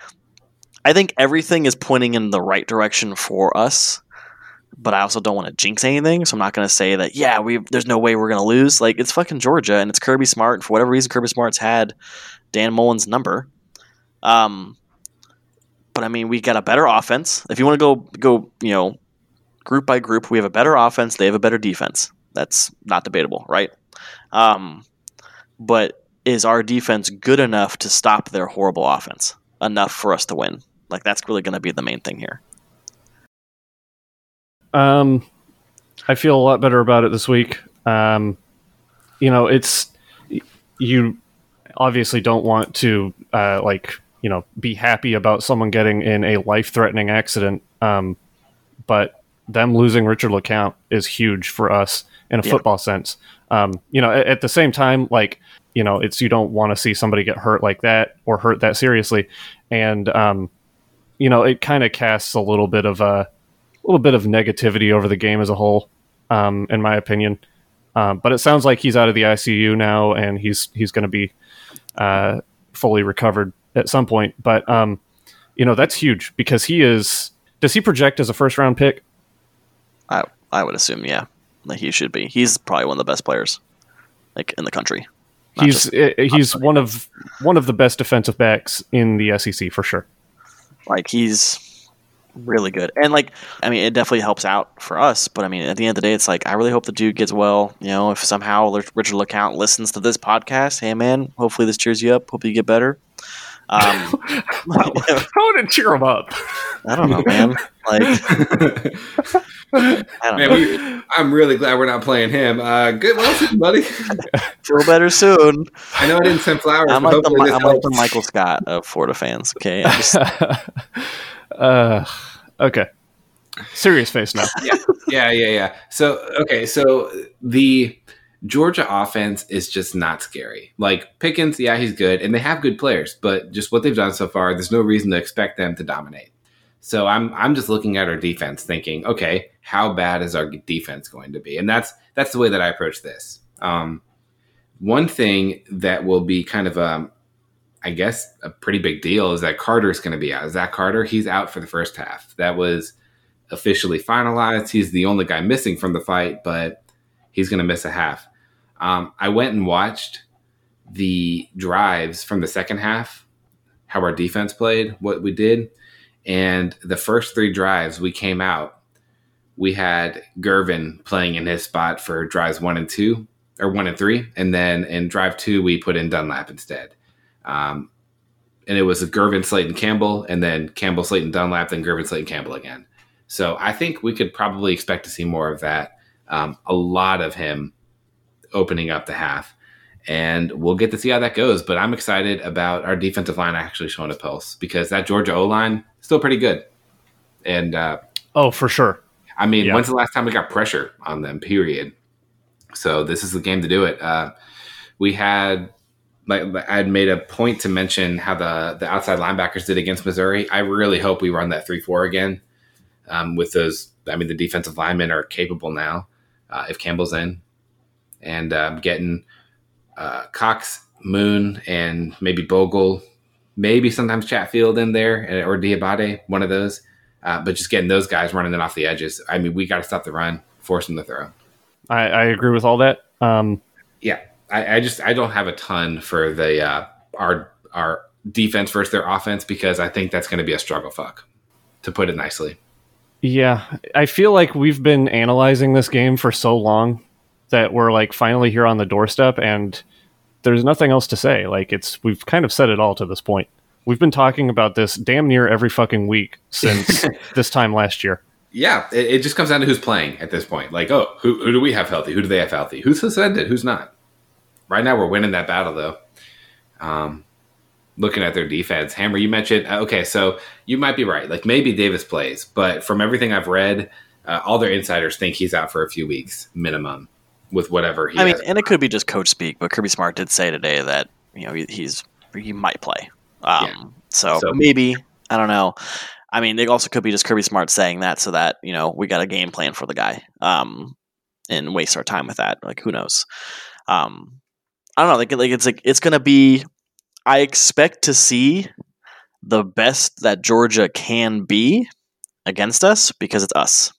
I think everything is pointing in the right direction for us. But I also don't want to jinx anything, so I'm not going to say that. Yeah, we there's no way we're going to lose. Like it's fucking Georgia, and it's Kirby Smart. And for whatever reason, Kirby Smart's had Dan Mullen's number. Um, but I mean, we got a better offense. If you want to go go, you know, group by group, we have a better offense. They have a better defense. That's not debatable, right? Um, but is our defense good enough to stop their horrible offense enough for us to win? Like that's really going to be the main thing here. Um, I feel a lot better about it this week. Um, you know, it's you obviously don't want to uh, like you know be happy about someone getting in a life threatening accident. Um, but them losing Richard LeCounte is huge for us in a Yeah. football sense. Um, you know, at, at the same time, like you know, it's you don't want to see somebody get hurt like that or hurt that seriously, and um, you know, it kind of casts a little bit of a little bit of negativity over the game as a whole, um, in my opinion. Um, but it sounds like he's out of the ICU now, and he's he's going to be uh, fully recovered at some point. But um, you know that's huge because he is. Does he project as a first round pick? I I would assume, yeah, that he should be. He's probably one of the best players, like in the country. Not he's just- uh, he's one of one of the best defensive backs in the SEC for sure. Like he's really good, and like I mean, it definitely helps out for us. But I mean, at the end of the day, it's like I really hope the dude gets well. You know, if somehow Richard LeCounte listens to this podcast, hey man, hopefully this cheers you up. Hope you get better. Um, How would it cheer him up? I don't know, man. Like I don't Man, know. we, I'm really glad we're not playing him. Uh, good, well, done, buddy. Feel better soon. I know I didn't send flowers. I'm like the hopefully Mi- this I'm like the. Michael Scott of Florida fans. Okay, I'm just, uh, okay. Serious face now. yeah, yeah, yeah. yeah. So okay, so the Georgia offense is just not scary. Like Pickens, yeah, he's good, and they have good players, but just what they've done so far, there's no reason to expect them to dominate. So I'm I'm just looking at our defense, thinking, okay, how bad is our defense going to be? And that's that's the way that I approach this. Um, one thing that will be kind of um, I guess a pretty big deal is that Carter's going to be out. Zach Carter, he's out for the first half. That was officially finalized. He's the only guy missing from the fight, but he's going to miss a half. Um, I went and watched the drives from the second half, how our defense played, what we did. And the first three drives, we came out. We had Gervon playing in his spot for drives one and two, or one and three. And then in drive two, we put in Dunlap instead. Um, and it was a Gervon Slaton Campbell, and then Campbell Slaton Dunlap, then Gervon Slayton Campbell again. So I think we could probably expect to see more of that. Um, a lot of him opening up the half, and we'll get to see how that goes. But I'm excited about our defensive line actually showing a pulse because that Georgia O line still pretty good. And uh, Oh, for sure. I mean, Yeah. when's the last time we got pressure on them? Period. So this is the game to do it. Uh, we had like I had made a point to mention how the the outside linebackers did against Missouri. I really hope we run that three four again um, with those. I mean, the defensive linemen are capable now uh, if Campbell's in, and um, getting uh, Cox, Moon, and maybe Bogle, maybe sometimes Chatfield in there eh, or Diabate, one of those. Uh, but just getting those guys running it off the edges. I mean, we got to stop the run, force them to throw. I, I agree with all that. Um, Yeah, I, I just I don't have a ton for the uh, our our defense versus their offense because I think that's going to be a struggle fuck, to put it nicely. yeah, I feel like we've been analyzing this game for so long that we're like finally here on the doorstep, and there's nothing else to say. Like it's we've kind of said it all to this point. We've been talking about this damn near every fucking week since this time last year. Yeah, it, it just comes down to who's playing at this point. Like, oh, who, who do we have healthy? Who do they have healthy? Who's suspended? Who's not? Right now, we're winning that battle though. Um, looking at their defense, Hammer, you mentioned uh, okay, so you might be right. Like maybe Davis plays, but from everything I've read, uh, all their insiders think he's out for a few weeks minimum with whatever he. I mean, and it could be just coach speak, but Kirby Smart did say today that you know he, he's he might play. Um, Yeah. so, So- maybe I don't know. I mean, it also could be just Kirby Smart saying that so that you know we got a game plan for the guy, um, and waste our time with that. Like who knows? Um, I don't know. Like like it's like it's gonna be. I expect to see the best that Georgia can be against us because it's us.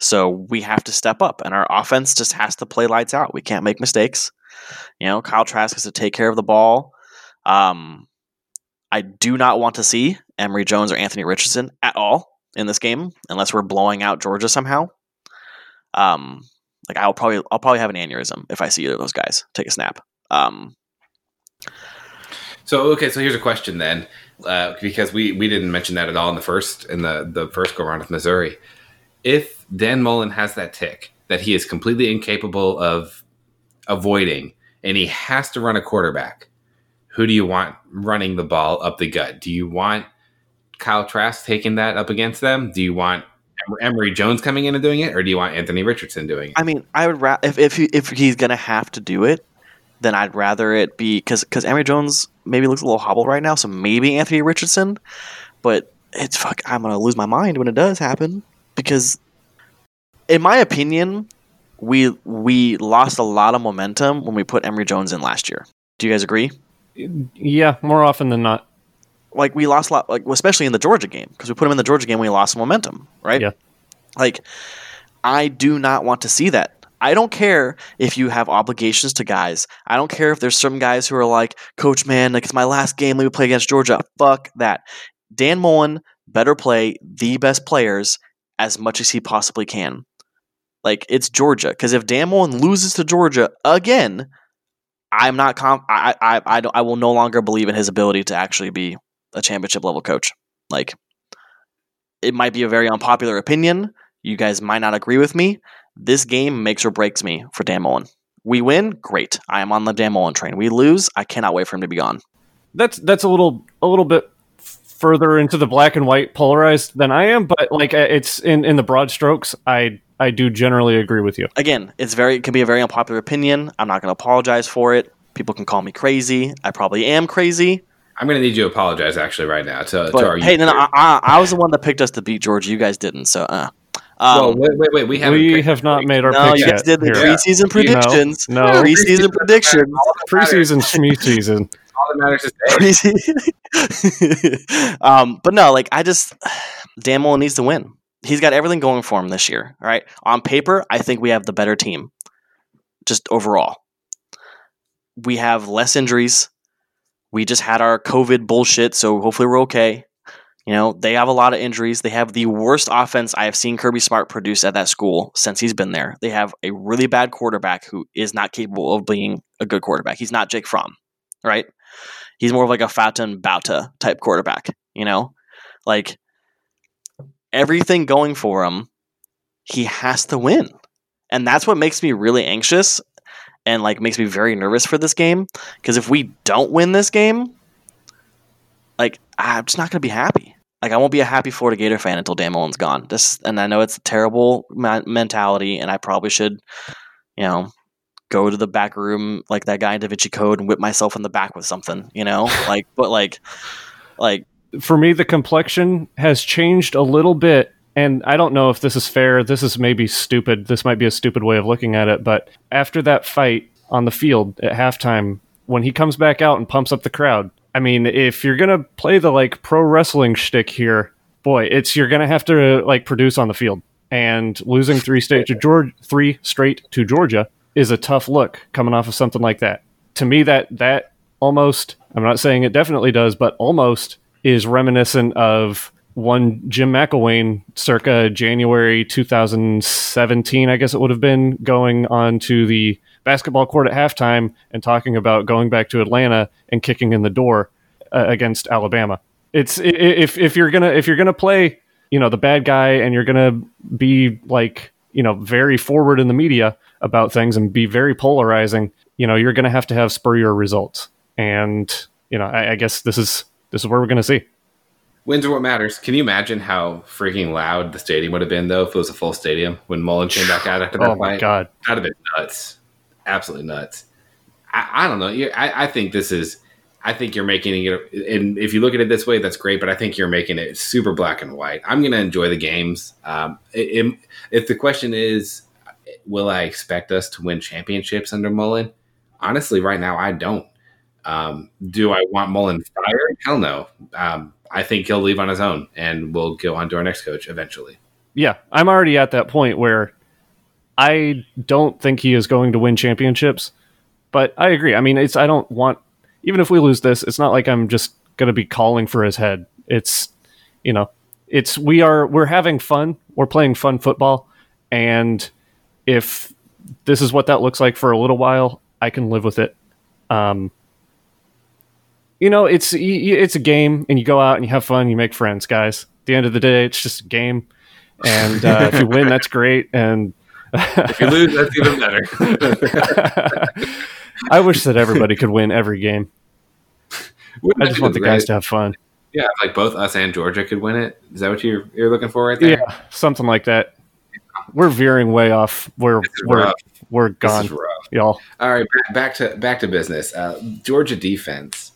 So we have to step up, and our offense just has to play lights out. We can't make mistakes. You know, Kyle Trask has to take care of the ball. Um, I do not want to see Emory Jones or Anthony Richardson at all in this game, unless we're blowing out Georgia somehow. Um, like I'll probably I'll probably have an aneurysm if I see either of those guys take a snap. Um, So okay, so here's a question then, uh, because we we didn't mention that at all in the first in the the first go round with Missouri. If Dan Mullen has that tick that he is completely incapable of avoiding, and he has to run a quarterback, who do you want running the ball up the gut? Do you want Kyle Trask taking that up against them? Do you want Emory Jones coming in and doing it, or do you want Anthony Richardson doing it? I mean, I would ra- if if he, if he's gonna have to do it, then I'd rather it be because because Emory Jones maybe looks a little hobbled right now, so maybe Anthony Richardson. But it's fuck. I'm gonna lose my mind when it does happen because, in my opinion, we we lost a lot of momentum when we put Emory Jones in last year. Do you guys agree? Yeah, more often than not. Like we lost a lot, like especially in the Georgia game because we put him in the Georgia game, we lost momentum, right? Yeah. Like, I do not want to see that. I don't care if you have obligations to guys. I don't care if there's some guys who are like, Coach, man, like it's my last game. Let me play against Georgia. Fuck that. Dan Mullen better play the best players as much as he possibly can. Like it's Georgia, because if Dan Mullen loses to Georgia again, I'm not. Conf- I I I, don't, I will no longer believe in his ability to actually be a championship level coach. Like, it might be a very unpopular opinion. You guys might not agree with me. This game makes or breaks me for Dan Mullen. We win, great. I am on the Dan Mullen train. We lose, I cannot wait for him to be gone. That's that's a little a little bit further into the black and white polarized than I am, but like uh, it's in in the broad strokes, I I do generally agree with you. Again, it's very it can be a very unpopular opinion. I'm not going to apologize for it. People can call me crazy. I probably am crazy. I'm going to need you to apologize actually right now to, to our hey, no, no, I, I, I was the one that picked us to beat Georgia. You guys didn't. So, uh. Um, Well, wait, wait, wait. We haven't. We picked- have not made our no, picks you guys yet. did the here. preseason predictions. No. preseason predictions. Preseason, schmee season. All that matters is Crazy. um, but no, like I just Dan Mullen needs to win. He's got everything going for him this year. All right. On paper, I think we have the better team. Just overall. We have less injuries. We just had our COVID bullshit, so hopefully we're okay. You know, they have a lot of injuries. They have the worst offense I have seen Kirby Smart produce at that school since he's been there. They have a really bad quarterback who is not capable of being a good quarterback. He's not Jake Fromm, right? He's more of like a Faton Bauta type quarterback, you know? Like everything going for him, he has to win. And that's what makes me really anxious and like makes me very nervous for this game because if we don't win this game, like I'm just not going to be happy. Like I won't be a happy Florida Gator fan until Dan Mullen's gone. This and I know it's a terrible ma- mentality and I probably should you know, go to the back room like that guy in Da Vinci Code and whip myself in the back with something, you know? like but like like for me, the complexion has changed a little bit. And I don't know if this is fair. This is maybe stupid. This might be a stupid way of looking at it. But after that fight on the field at halftime, when he comes back out and pumps up the crowd, I mean, if you're to play the like pro wrestling shtick here, boy, it's you're to have to like produce on the field. And losing three straight to Georgia, three straight to Georgia is a tough look coming off of something like that. To me, that that almost I'm not saying it definitely does, but almost is reminiscent of one Jim McElwain circa January 2017, I guess it would have been, going on to the basketball court at halftime and talking about going back to Atlanta and kicking in the door uh, against Alabama. It's if if you're gonna if you're gonna play you know the bad guy and you're gonna be like you know very forward in the media about things and be very polarizing, you know you're gonna have to have Spurrier results. And you know I, I guess this is this is where we're gonna see. Wins are what matters. Can you imagine how freaking loud the stadium would have been though if it was a full stadium when Mullen came back out after that oh my fight? god, That'd have been nuts. Absolutely nuts. I, I don't know. You- I, I think this is. I think you're making it, and if you look at it this way, that's great. But I think you're making it super black and white. I'm going to enjoy the games. Um, it- it- if the question is, will I expect us to win championships under Mullen? Honestly, right now, I don't. Um, do I want Mullen fired? Hell no. Um, I think he'll leave on his own, and we'll go on to our next coach eventually. yeah, I'm already at that point where I don't think he is going to win championships. But I agree. I mean, it's I don't want even if we lose this, it's not like I'm just going to be calling for his head. It's you know, it's we are we're having fun. We're playing fun football and if this is what that looks like for a little while, I can live with it. Um you know, it's it's a game and you go out and you have fun, you make friends, guys. At the end of the day, it's just a game. And uh, if you win, that's great. And If you lose, that's even better. I wish that everybody could win every game. Wouldn't I just want the great? guys to have fun. Yeah, like both us and Georgia could win it. Is that what you're you're looking for right there? Yeah, something like that. We're veering way off. We're we're rough. we're gone, y'all. All right, back, back to back to business. Uh, Georgia defense.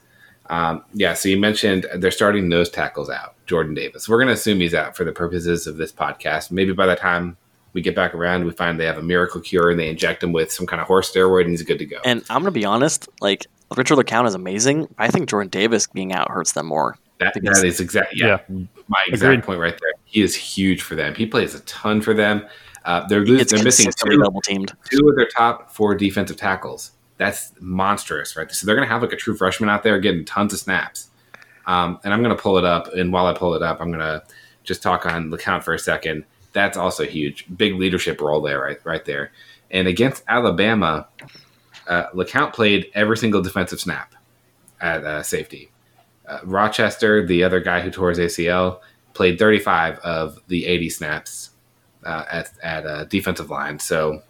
Um, yeah, so you mentioned they're starting nose tackles out. Jordan Davis. We're going to assume he's out for the purposes of this podcast. Maybe by the time we get back around, we find they have a miracle cure and they inject him with some kind of horse steroid and he's good to go. And I'm gonna be honest, like Richard LeCounte is amazing. I think Jordan Davis being out hurts them more. That, Because- that is exactly Yeah, my exact Agreed. point right there. He is huge for them. He plays a ton for them. Uh, they're He losing. They're missing consistently two, double teamed. two of their top four defensive tackles. That's monstrous, right? So they're going to have like a true freshman out there getting tons of snaps. Um, and I'm going to pull it up. And while I pull it up, I'm going to just talk on LeCounte for a second. That's also huge. Big leadership role there, right, right there. And against Alabama, uh, LeCounte played every single defensive snap at uh, safety. Uh, Rochester, the other guy who tore his ACL, played 35 of the 80 snaps uh, at, at uh, defensive line. So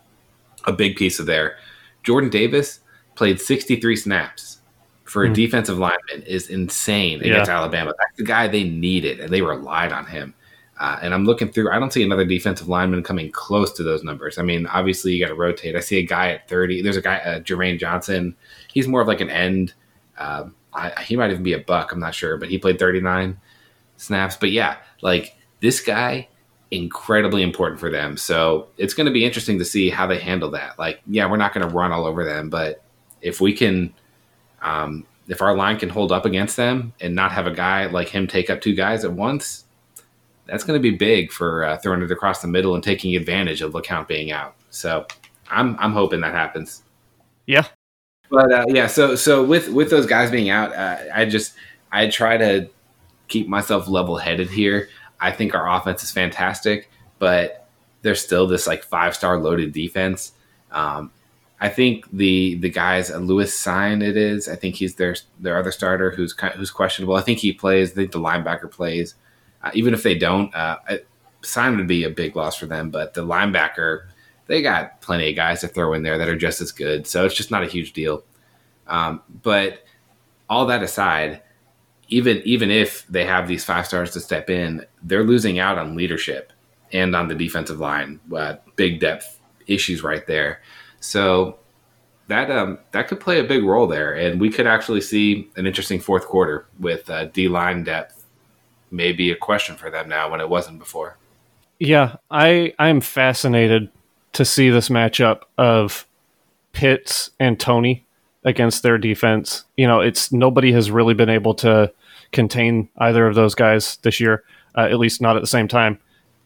a big piece of there. Jordan Davis played 63 snaps for a Hmm. defensive lineman is insane Yeah. against Alabama. That's the guy they needed, and they relied on him. Uh, and I'm looking through. I don't see another defensive lineman coming close to those numbers. I mean, obviously you got to rotate. I see a guy at 30. There's a guy, uh, Jermaine Johnson. He's more of like an end. Um, I, he might even be a buck. I'm not sure, but he played 39 snaps. But yeah, like this guy, incredibly important for them. So it's going to be interesting to see how they handle that. Like, yeah, we're not going to run all over them, but if we can, um, if our line can hold up against them and not have a guy like him take up two guys at once, that's going to be big for uh, throwing it across the middle and taking advantage of LeCounte being out. So I'm I'm hoping that happens. Yeah. But uh, yeah, so so with with those guys being out, uh, I just I try to keep myself level headed here. I think our offense is fantastic, but there's still this like five star loaded defense. Um, I think the the guys Lewis Cine it is. I think he's their their other starter who's who's questionable. I think he plays. I think the linebacker plays. Uh, even if they don't, uh, Cine would be a big loss for them. But the linebacker, they got plenty of guys to throw in there that are just as good. So it's just not a huge deal. Um, but all that aside, even even if they have these five stars to step in, they're losing out on leadership and on the defensive line. Uh, big depth issues right there. So that um, that could play a big role there, and we could actually see an interesting fourth quarter with uh, D line depth. Maybe a question for them now when it wasn't before. Yeah, I I'm fascinated to see this matchup of Pitts and Toney against their defense. You know, it's nobody has really been able to contain either of those guys this year, uh, at least not at the same time.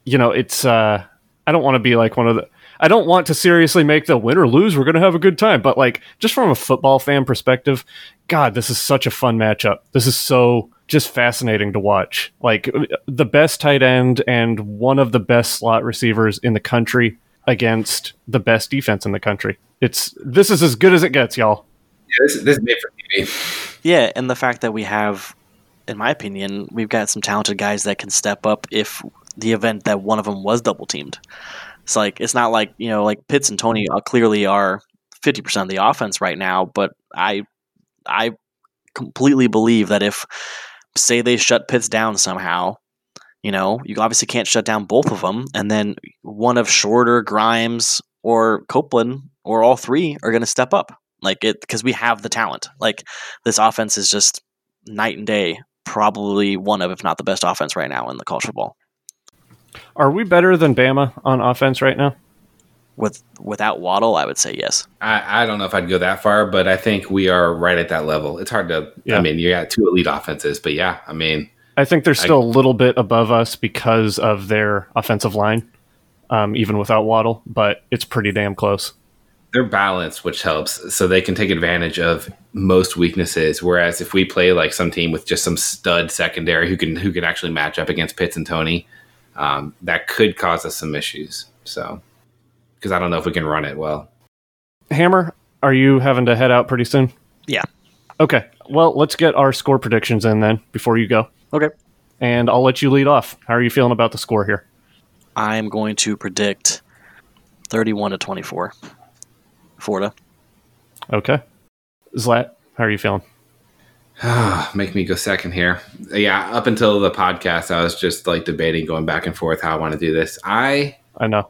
You know, it's uh, I don't want to be like one of the I don't want to seriously make the win or lose. We're going to have a good time, but like just from a football fan perspective, God, this is such a fun matchup. This is so just fascinating to watch. Like the best tight end and one of the best slot receivers in the country against the best defense in the country. It's this is as good as it gets, y'all. Yeah, this, this is made for TV. Yeah, and the fact that we have, in my opinion, we've got some talented guys that can step up if the event that one of them was double teamed. It's like it's not like you know like Pitts and Toney clearly are fifty percent of the offense right now, but I I completely believe that if say they shut Pitts down somehow, you know you obviously can't shut down both of them, and then one of Shorter, Grimes, or Copeland, or all three are going to step up like it because we have the talent. Like this offense is just night and day. Probably one of, if not the best offense right now in the college football. Are we better than Bama on offense right now? With without Waddle, I would say yes. I, I don't know if I'd go that far, but I think we are right at that level. It's hard to. Yeah. I mean, you got two elite offenses, but yeah, I mean, I think they're still I, a little bit above us because of their offensive line, um, even without Waddle. But it's pretty damn close. They're balanced, which helps, so they can take advantage of most weaknesses. Whereas if we play like some team with just some stud secondary who can who can actually match up against Pitts and Toney, um, that could cause us some issues. So, because I don't know if we can run it well. Hammer, are you having to head out pretty soon? Yeah. Okay. Well, let's get our score predictions in then before you go. Okay. And I'll let you lead off. How are you feeling about the score here? I'm going to predict 31 to 24. Florida. Okay. Zlat, how are you feeling? make me go second here. Yeah, up until the podcast, I was just like debating, going back and forth how I want to do this. I I know.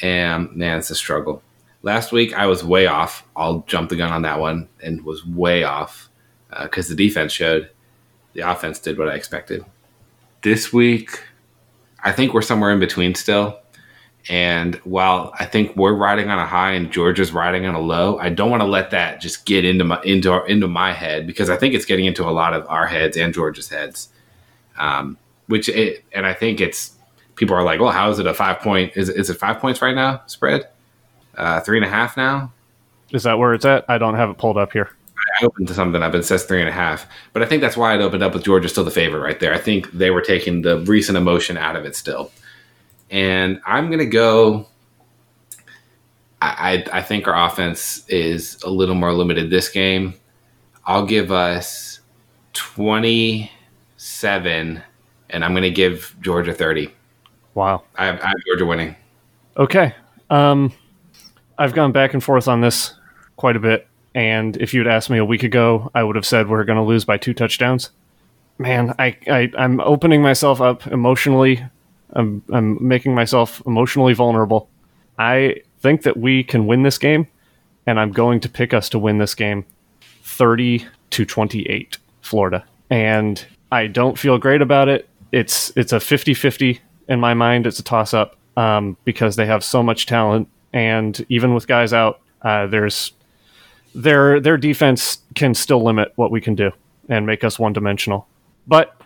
And man, it's a struggle. Last week I was way off. I'll jump the gun on that one and was way off because uh, the defense showed the offense did what I expected. This week, I think we're somewhere in between still. And while I think we're riding on a high and Georgia's riding on a low, I don't want to let that just get into my into our, into my head because I think it's getting into a lot of our heads and Georgia's heads. Um, which it, and I think it's people are like, well, how is it a five point? Is is it five points right now spread? Uh, three and a half now. Is that where it's at? I don't have it pulled up here. I opened to something up and it says three and a half, but I think that's why it opened up with Georgia still the favorite right there. I think they were taking the recent emotion out of it still and I'm going to go. I, I think our offense is a little more limited this game. I'll give us 27, and I'm going to give Georgia 30. Wow. I have, I have Georgia winning. Okay. Um, I've gone back and forth on this quite a bit. And if you'd asked me a week ago, I would have said we're going to lose by two touchdowns. Man, I, I, I'm opening myself up emotionally I'm I'm making myself emotionally vulnerable. I think that we can win this game, and I'm going to pick us to win this game 30 to 28, Florida. And I don't feel great about it. It's it's a 50-50 in my mind. It's a toss up um, because they have so much talent, and even with guys out, uh, there's their their defense can still limit what we can do and make us one dimensional. But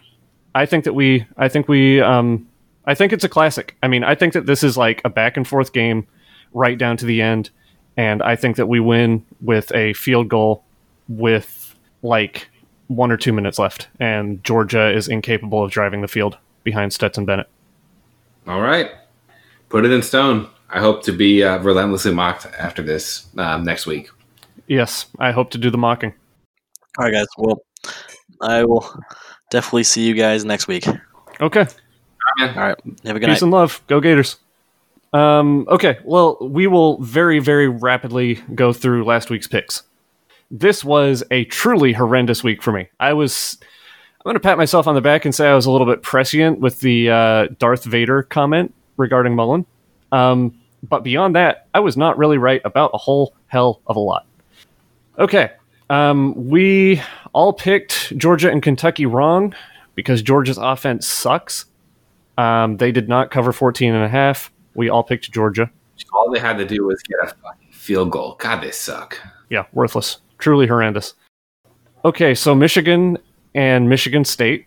I think that we I think we um, I think it's a classic. I mean, I think that this is like a back and forth game right down to the end. And I think that we win with a field goal with like one or two minutes left. And Georgia is incapable of driving the field behind Stetson Bennett. All right. Put it in stone. I hope to be uh, relentlessly mocked after this um, next week. Yes, I hope to do the mocking. All right, guys. Well, I will definitely see you guys next week. Okay. All right. Have a good Peace night. and love. Go Gators. Um, okay, well, we will very, very rapidly go through last week's picks. This was a truly horrendous week for me. I was. I'm going to pat myself on the back and say I was a little bit prescient with the uh, Darth Vader comment regarding Mullen. Um, but beyond that, I was not really right about a whole hell of a lot. Okay, um, we all picked Georgia and Kentucky wrong because Georgia's offense sucks. Um, they did not cover 14 and a half. We all picked Georgia. All they had to do was get a field goal. God, they suck. Yeah, worthless. Truly horrendous. Okay, so Michigan and Michigan State.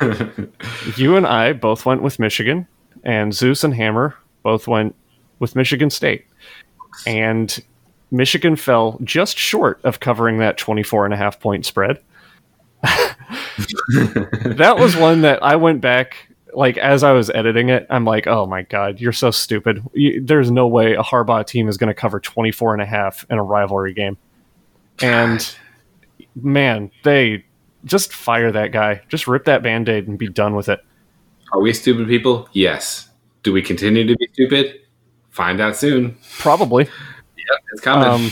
you and I both went with Michigan, and Zeus and Hammer both went with Michigan State. And Michigan fell just short of covering that 24 and a half point spread. that was one that I went back like as I was editing it, I'm like, "Oh my god, you're so stupid. You, there's no way a Harbaugh team is going to cover 24 and a half in a rivalry game." And man, they just fire that guy. Just rip that band-aid and be done with it. Are we stupid people? Yes. Do we continue to be stupid? Find out soon. Probably. Yep, it's coming. Um,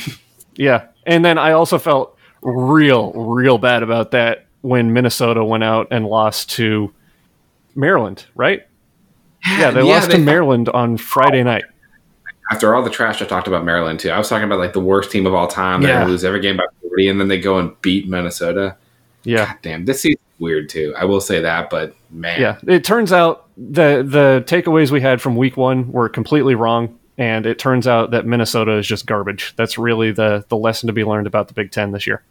yeah. And then I also felt real, real bad about that when Minnesota went out and lost to Maryland, right? Yeah, they Yeah, lost they- to Maryland on Friday night. After all the trash I talked about Maryland too, I was talking about like the worst team of all time. They're Yeah. gonna lose every game by 40, and then they go and beat Minnesota. Yeah. God damn, this season's weird too. I will say that, but man, Yeah. It turns out the the takeaways we had from week one were completely wrong. And it turns out that Minnesota is just garbage. That's really the the lesson to be learned about the Big Ten this year.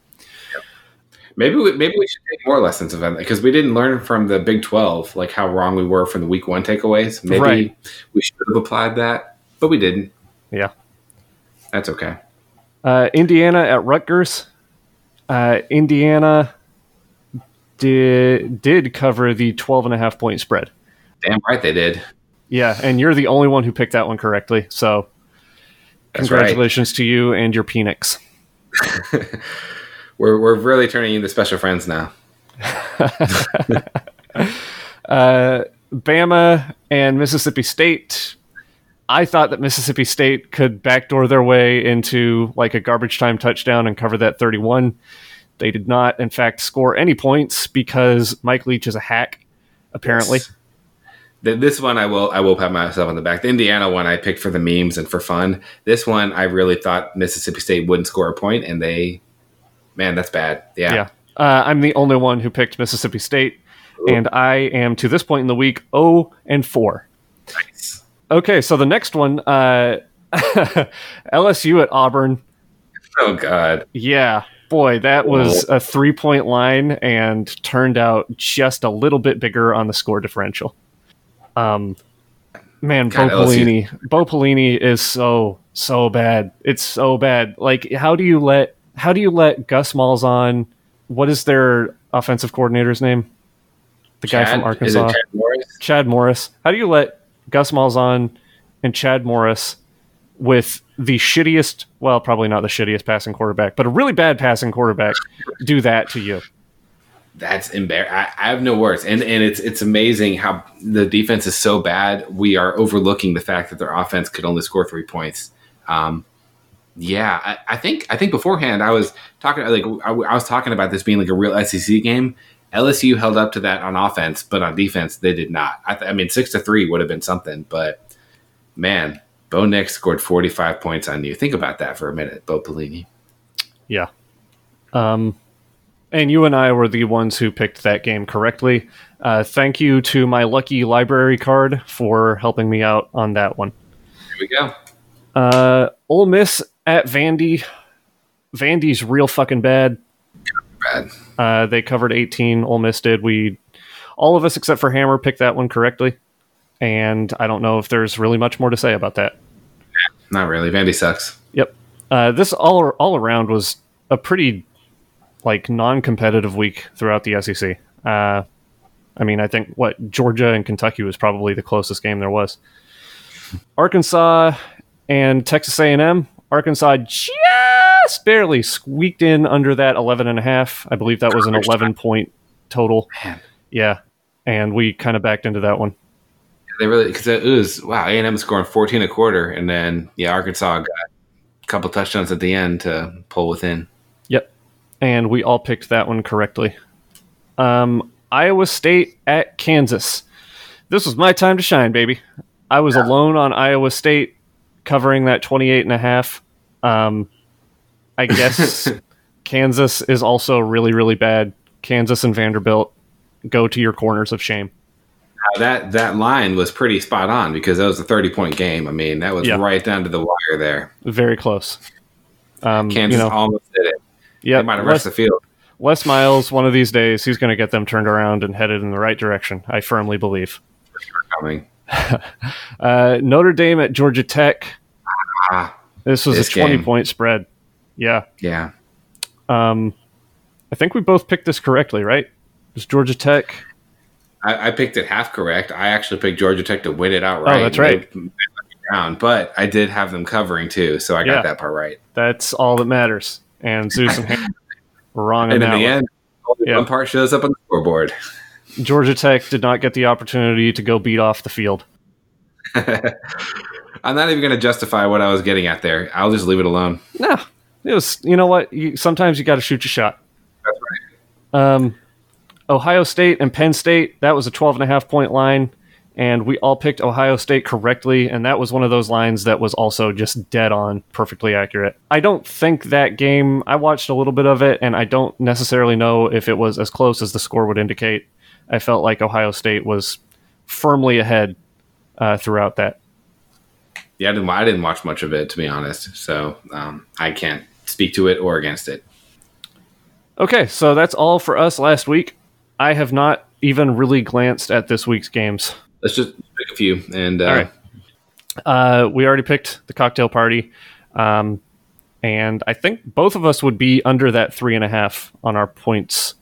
Maybe we, maybe we should take more lessons of that because we didn't learn from the Big Twelve like how wrong we were from the Week One takeaways. Maybe Right. we should have applied that, but we didn't. Yeah. That's okay. Uh, Indiana at Rutgers. Uh, Indiana did did cover the 12 and a half point spread. Damn right they did. Yeah, and you're the only one who picked that one correctly. So That's right. congratulations to you and your Penix. We're we're really turning into special friends now. Uh, Bama and Mississippi State. I thought that Mississippi State could backdoor their way into like a garbage time touchdown and cover that 31. They did not, in fact, score any points because Mike Leach is a hack, apparently. Th- This one I will I will pat myself on the back. The Indiana one I picked for the memes and for fun. This one I really thought Mississippi State wouldn't score a point, and they, man, that's bad. Yeah, Yeah. Uh, I'm the only one who picked Mississippi State, and I am to this point in the week 0 and 4. Nice. Okay, so the next one, uh, LSU at Auburn. Oh God, Yeah, boy, that was a three point line and turned out just a little bit bigger on the score differential. Um, man, Bo God, LSU Pelini, Bo Pelini is so so bad. It's so bad. Like, how do you let how do you let Gus Malzahn? What is their offensive coordinator's name? The guy Chad? from Is it Arkansas, Chad Morris? Chad Morris. How do you let Gus Malzahn and Chad Morris with the shittiest, well, probably not the shittiest passing quarterback, but a really bad passing quarterback do that to you? That's embarrassing. I, I have no words, and and it's it's amazing how the defense is so bad. We are overlooking the fact that their offense could only score three points. Um, yeah, I, I think I think beforehand I was talking like I, I was talking about this being like a real SEC game. LSU held up to that on offense, but on defense they did not. I, th- I mean, six to three would have been something, but man, Bo Nix scored forty five points on you. Think about that for a minute, Bo Pelini. Yeah. Um, and you and I were the ones who picked that game correctly. Uh, thank you to my lucky library card for helping me out on that one. Here we go. Uh, Ole Miss at Vandy. Vandy's real fucking bad. Bad. Uh, they covered 18. Ole Miss did. We, all of us except for Hammer, picked that one correctly. And I don't know if there's really much more to say about that. Not really. Vandy sucks. Yep. Uh, this all all around was a pretty like non-competitive week throughout the SEC. Uh, I mean, I think what Georgia and Kentucky was probably the closest game there was. Arkansas and Texas A&M. Arkansas just barely squeaked in under that 11 and a half. I believe that was an 11 point total. Man. Yeah. And we kind of backed into that one. They really because it was wow. A and M scoring fourteen a quarter, and then yeah, Arkansas got a couple touchdowns at the end to pull within. Yep. And we all picked that one correctly. Um, Iowa State at Kansas. This was my time to shine, baby. I was alone on Iowa State covering that 28 and a half. Um, I guess Kansas is also really, really bad. Kansas and Vanderbilt go to your corners of shame. That that line was pretty spot on because that was a thirty point game. I mean, that was Yeah. right down to the wire there. Very close. Um, Kansas you know, almost did it. yeah, they might have rushed the field. Les Miles, one of these days, he's going to get them turned around and headed in the right direction. I firmly believe. Coming. Uh, Notre Dame at Georgia Tech. Ah, This was This a 20 game. point spread. Yeah. yeah. Um, I think we both picked this correctly, right? It was Georgia Tech. I, I picked it half correct. I actually picked Georgia Tech to win it outright. Oh, that's right. they let me Down, but I did have them covering too, so I got that part right. That's all that matters. And Zeus and Ham were wrong And in the one. end, only Yeah. one part shows up on the scoreboard. Georgia Tech did not get the opportunity to go beat off the field. I'm not even going to justify what I was getting at there. I'll just leave it alone. No, it was. You know what? You, sometimes you got to shoot your shot. That's right. Um, Ohio State and Penn State. That was a 12 and a half point line, and we all picked Ohio State correctly. And that was one of those lines that was also just dead on, perfectly accurate. I don't think that game. I watched a little bit of it, and I don't necessarily know if it was as close as the score would indicate. I felt like Ohio State was firmly ahead uh, throughout that. Yeah, I didn't. I didn't watch much of it to be honest, so um, I can't speak to it or against it. Okay, so that's all for us last week. I have not even really glanced at this week's games. Let's just pick a few. And uh, All right. Uh, we already picked the cocktail party, um, and I think both of us would be under that three and a half on our points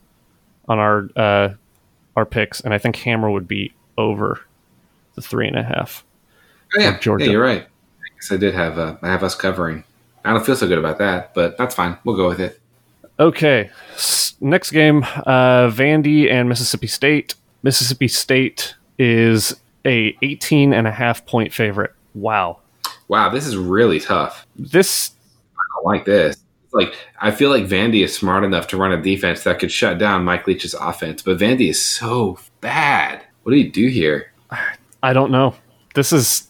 on our uh, our picks, and I think Hammer would be over the three and a half. Oh, yeah, Georgia. yeah, you're right. I guess I did have. Uh, I have us covering. I don't feel so good about that, but that's fine. We'll go with it. Okay, S- next game, uh, Vandy and Mississippi State. Mississippi State is a 18 and a half point favorite. Wow. Wow, this is really tough. This I don't like this. Like I feel like Vandy is smart enough to run a defense that could shut down Mike Leach's offense, but Vandy is so bad. What do you do here? I don't know. This is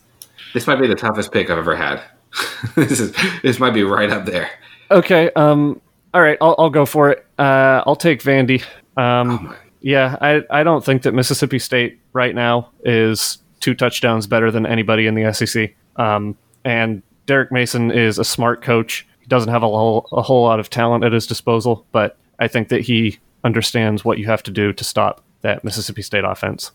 This might be the toughest pick I've ever had. this is this might be right up there. Okay. Um. All right. I'll, I'll go for it. Uh. I'll take Vandy. Oh Um. my. Yeah. I. I don't think that Mississippi State right now is two touchdowns better than anybody in the SEC. Um. And Derek Mason is a smart coach. He doesn't have a whole a whole lot of talent at his disposal, but I think that he understands what you have to do to stop that Mississippi State offense.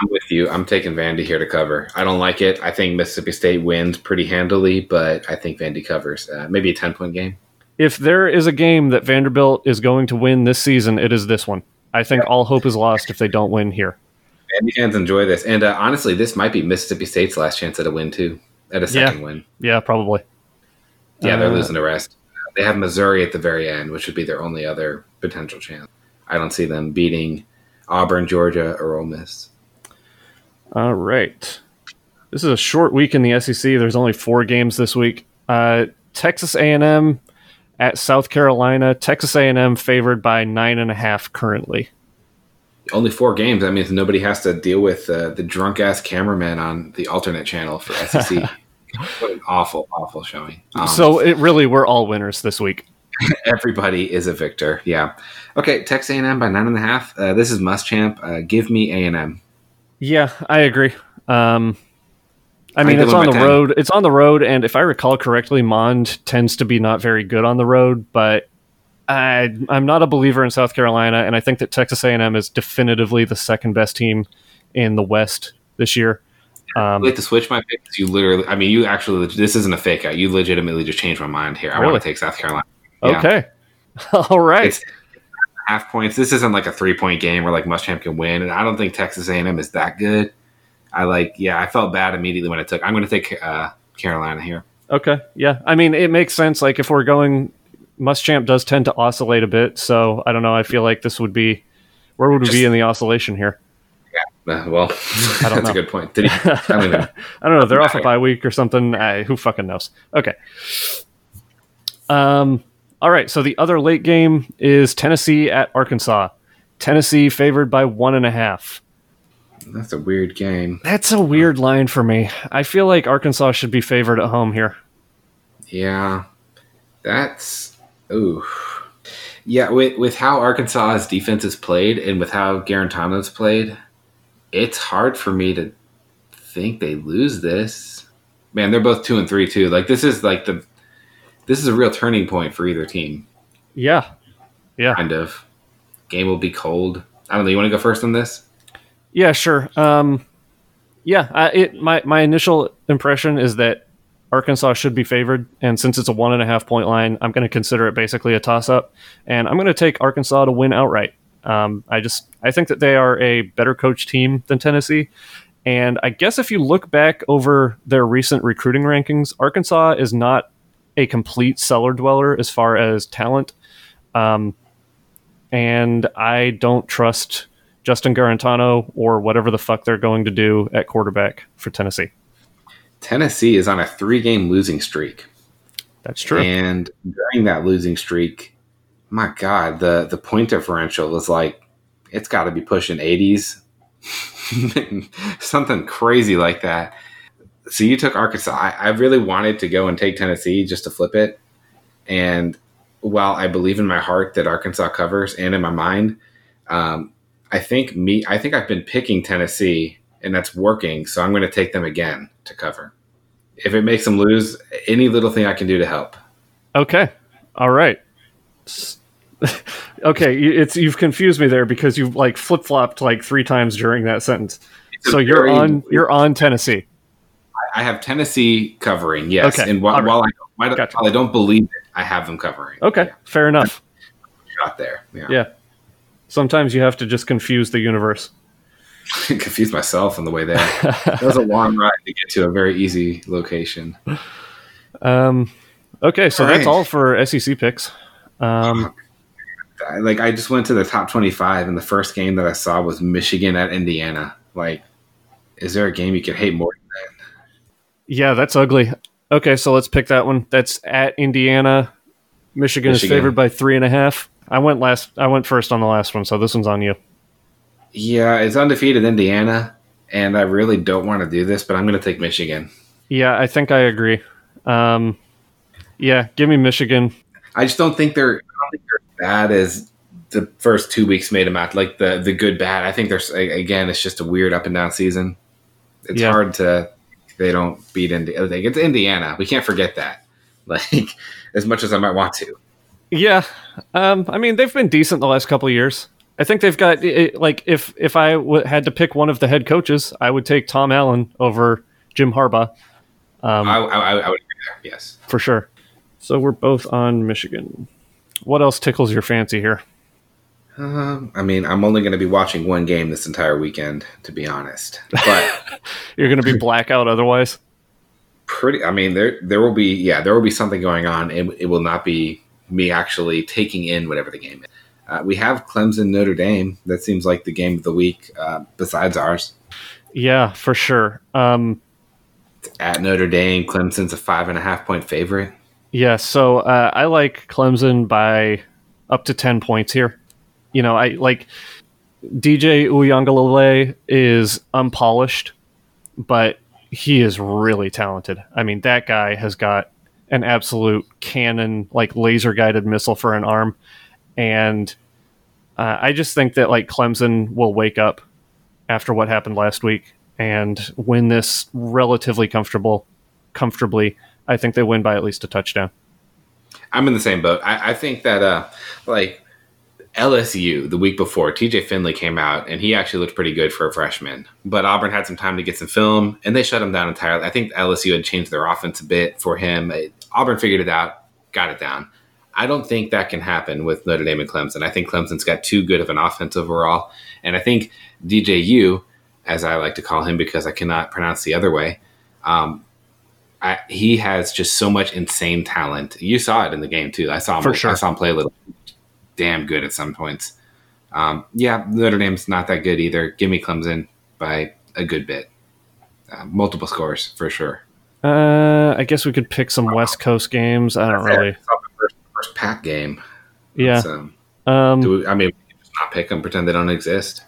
I'm with you. I'm taking Vandy here to cover. I don't like it. I think Mississippi State wins pretty handily, but I think Vandy covers. Uh, maybe a 10 point game. If there is a game that Vanderbilt is going to win this season, it is this one. I think all hope is lost if they don't win here. Vandy fans enjoy this. And uh, honestly, this might be Mississippi State's last chance at a win, too. At a second win. Yeah, probably. Yeah, they're Uh, losing the rest. They have Missouri at the very end, which would be their only other potential chance. I don't see them beating Auburn, Georgia, or Ole Miss. All right. This is a short week in the SEC. There's only four games this week. Uh, Texas A&M at South Carolina. Texas A&M favored by nine and a half currently. Only four games. That means nobody has to deal with uh, the drunk ass cameraman on the alternate channel for SEC. what an awful, awful showing. Um, so it really we're all winners this week. everybody is a victor. Yeah. Okay, Texas A&M by nine and a half. Uh, this is Muschamp. Uh, give me A&M. Yeah, I agree. Um, I I mean, think it's on the 10. road. It's on the road, and if I recall correctly, Mond tends to be not very good on the road. But I, I'm not a believer in South Carolina, and I think that Texas A&M is definitively the second best team in the West this year. I'd Um, like to switch my picks. You literally, I mean, you actually, this isn't a fake out. You legitimately just changed my mind here. I Really? want to take South Carolina. Yeah. okay, all right. It's half points. This isn't like a three point game where like Muschamp can win, and I don't think Texas A&M is that good. I like. Yeah, I felt bad immediately when I took. I'm going to take uh, Carolina here. Okay. Yeah. I mean, it makes sense. Like if we're going, Muschamp does tend to oscillate a bit. So I don't know. I feel like this would be where would we be in the oscillation here? Uh, well, I don't that's know. a good point. Did he? I don't even. I don't know. They're off a bye week or something. I, who fucking knows? Okay. Um. All right. So the other late game is Tennessee at Arkansas. Tennessee favored by one and a half. That's a weird game. That's a weird line for me. I feel like Arkansas should be favored at home here. Yeah, that's ooh. Yeah, with with how Arkansas's defense is played and with how Guarantano's played, it's hard for me to think they lose this. Man, they're both two and three too. Like this is like the this is a real turning point for either team. Yeah. Yeah. Kind of. Game will be cold. I don't know. You want to go first on this? Yeah, sure. Um, yeah, I, it my my initial impression is that Arkansas should be favored, and since it's a one and a half point line, I'm going to consider it basically a toss up, and I'm going to take Arkansas to win outright. Um, I just I think that they are a better coach team than Tennessee, and I guess if you look back over their recent recruiting rankings, Arkansas is not a complete cellar dweller as far as talent, um, and I don't trust. Justin Guarantano or whatever the fuck they're going to do at quarterback for Tennessee. Tennessee is on a three game losing streak. That's true. And during that losing streak, my God, the the point differential was like it's got to be pushing 80s, something crazy like that. So you took Arkansas. I, I really wanted to go and take Tennessee just to flip it. And while I believe in my heart that Arkansas covers and in my mind, um, I think me. I think I've been picking Tennessee, and that's working. So I'm going to take them again to cover. If it makes them lose, any little thing I can do to help. Okay. All right. okay, it's you've confused me there because you've like flip flopped like three times during that sentence. It's So you're on you're on Tennessee. I have Tennessee covering, yes. Okay, And while, right. while, I, while, Gotcha. while I don't believe it, I have them covering. Okay, fair enough. Shot there. Yeah. Yeah. Sometimes you have to just confuse the universe. confuse myself on the way there. That was a long ride to get to a very easy location. Um, okay, so All that's right. all for SEC picks. Um, like I just went to the top 25 and the first game that I saw was Michigan at Indiana. Like, is there a game you could hate more? Yeah, that's ugly. Okay, so let's pick that one. That's at Indiana. Michigan, is favored by three and a half. I went last. I went first on the last one, so this one's on you. Yeah, it's undefeated Indiana, and I really don't want to do this, but I'm going to take Michigan. Yeah, I think I agree. Um, yeah, give me Michigan. I just don't think they're. I don't think they're bad as the first two weeks made them out. Like the the good bad. I think there's again. It's just a weird up and down season. It's Yeah. hard to. They don't beat Indiana. Like it's Indiana. We can't forget that. Like as much as I might want to. Yeah, um, I mean they've been decent the last couple of years. I think they've got it, like if if I w- had to pick one of the head coaches, I would take Tom Allen over Jim Harbaugh um, I, I, I would agree there. Yes. for sure. So we're both on Michigan. What else tickles your fancy here? Um, I mean, I'm only going to be watching one game this entire weekend, to be honest. But You're going to be blackout otherwise. pretty. I mean, there there will be yeah, there will be something going on. It, it will not be me actually taking in whatever the game is. Uh, we have Clemson Notre Dame. That seems like the game of the week uh, besides ours. Yeah, for sure. Um, At Notre Dame, Clemson's a five and a half point favorite. Yeah, so uh, I like Clemson by up to 10 points here. You know, I like DJ Uiagalelei is unpolished, but he is really talented. I mean, that guy has got an absolute cannon, like laser guided missile for an arm. And uh, I just think that like Clemson will wake up after what happened last week and win this relatively comfortable, comfortably. I think they win by at least a touchdown. I'm in the same boat. I, I think that uh, like LSU the week before, TJ Finley came out and he actually looked pretty good for a freshman. But Auburn had some time to get some film and they shut him down entirely. I think LSU had changed their offense a bit for him. Auburn figured it out, got it down. I don't think that can happen with Notre Dame and Clemson. I think Clemson's got too good of an offense overall, and I think DJU as I like to call him because I cannot pronounce the other way. Um, I, he has just so much insane talent. You saw it in the game too. I saw him. For sure. I saw him play a little damn good at some points. Um, yeah, Notre Dame's not that good either. Give me Clemson by a good bit. Uh, multiple scores for sure. Uh, I guess we could pick some West Coast games. I don't really. It's not the first, first Pac game. Yeah. So, Um, do we, I mean, just not pick them, pretend they don't exist.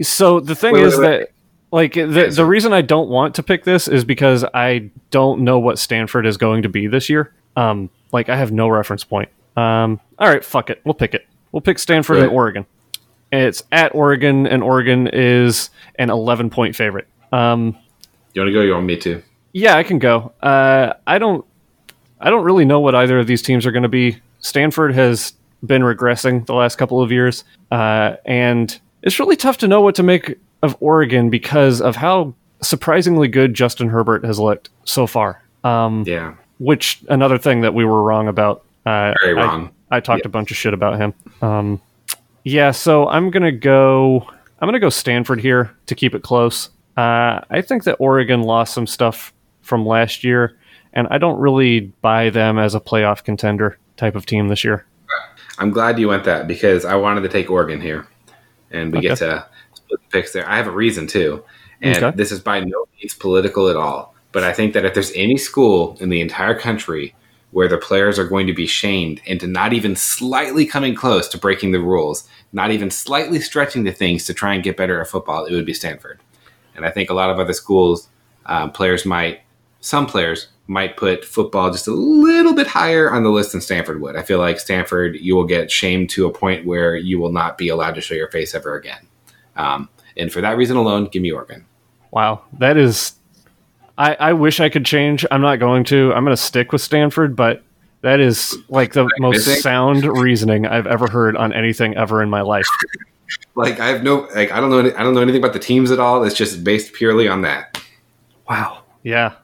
So the thing Wait, is wait, wait. that like the the reason I don't want to pick this is because I don't know what Stanford is going to be this year. Um, like I have no reference point. Um, all right, fuck it, we'll pick it. We'll pick Stanford and Oregon. It's at Oregon, and Oregon is an 11 point favorite. Um, You want to go? You want me to? yeah, I can go. Uh, I don't. I don't really know what either of these teams are going to be. Stanford has been regressing the last couple of years, uh, and it's really tough to know what to make of Oregon because of how surprisingly good Justin Herbert has looked so far. Um, Yeah, which another thing that we were wrong about. Uh, very wrong. I talked a bunch of shit about him. Um, yeah, so I'm gonna go. I'm gonna go Stanford here to keep it close. Uh, I think that Oregon lost some stuff from last year, and I don't really buy them as a playoff contender type of team this year. I'm glad you went that because I wanted to take Oregon here, and we get to split the picks there. I have a reason too, and Okay. this is by no means political at all. But I think that if there's any school in the entire country where the players are going to be shamed into not even slightly coming close to breaking the rules, not even slightly stretching the things to try and get better at football, it would be Stanford. And I think a lot of other schools, um, players might, some players might put football just a little bit higher on the list than Stanford would. I feel like Stanford, you will get shamed to a point where you will not be allowed to show your face ever again. Um, and for that reason alone, give me Oregon. Wow, that is. I, I wish I could change. I'm not going to. I'm going to stick with Stanford, but that is like the most Amazing. sound reasoning I've ever heard on anything ever in my life. Like I have no, like I don't know, any, I don't know anything about the teams at all. It's just based purely on that. Wow. Yeah.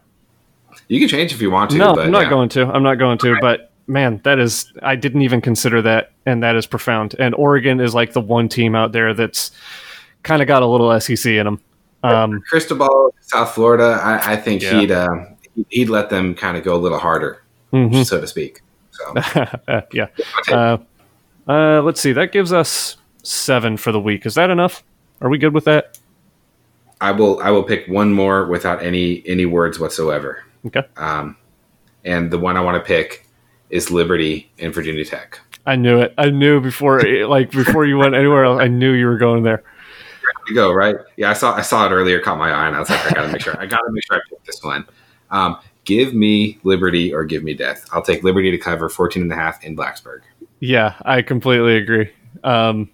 You can change if you want to. no, but I'm not yeah. going to. I'm not going to. But man, that is. I didn't even consider that, and that is profound. And Oregon is like the one team out there that's kind of got a little SEC in them. Um, Cristobal, South Florida. I, I think Yeah. he'd uh, he'd let them kind of go a little harder, mhm. so to speak. So yeah. Uh, uh, let's see. That gives us seven for the week. Is that enough? Are we good with that? I will I will pick one more without any any words whatsoever. Okay. Um, and the one I want to pick is Liberty and Virginia Tech. I knew it. I knew before, like before you went anywhere else. I knew you were going there. You go right. Yeah, I saw I saw it earlier. Caught my eye, and I was like, I gotta make sure. I gotta make sure I pick this one. Um, give me Liberty or give me death. I'll take Liberty to cover 14 and a half in Blacksburg. Yeah, I completely agree. Um,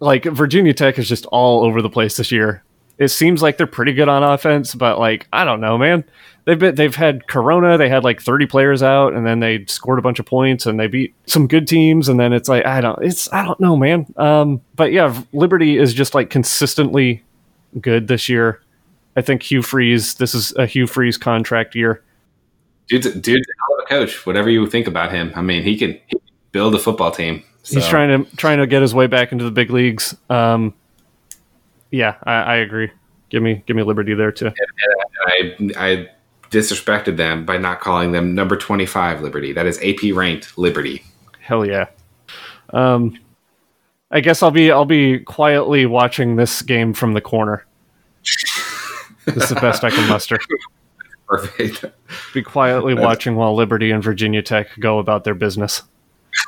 like Virginia Tech is just all over the place this year. It seems like they're pretty good on offense, but like I don't know, man. They've been they've had Corona. They had like thirty players out, and then they scored a bunch of points, and they beat some good teams. And then it's like I don't it's I don't know, man. Um, but yeah, Liberty is just like consistently good this year. I think Hugh Freeze. This is a Hugh Freeze contract year. Dude's, dude's a hell of a coach. Whatever you think about him, I mean, he can, he can build a football team. He's trying to trying to get his way back into the big leagues. Um, yeah, I, I agree. Give me give me Liberty there too. I, I disrespected them by not calling them number 25 Liberty. That is AP ranked Liberty. Hell yeah. Um, I guess I'll be I'll be quietly watching this game from the corner. this is the best I can muster. Perfect. Be quietly watching while Liberty and Virginia Tech go about their business.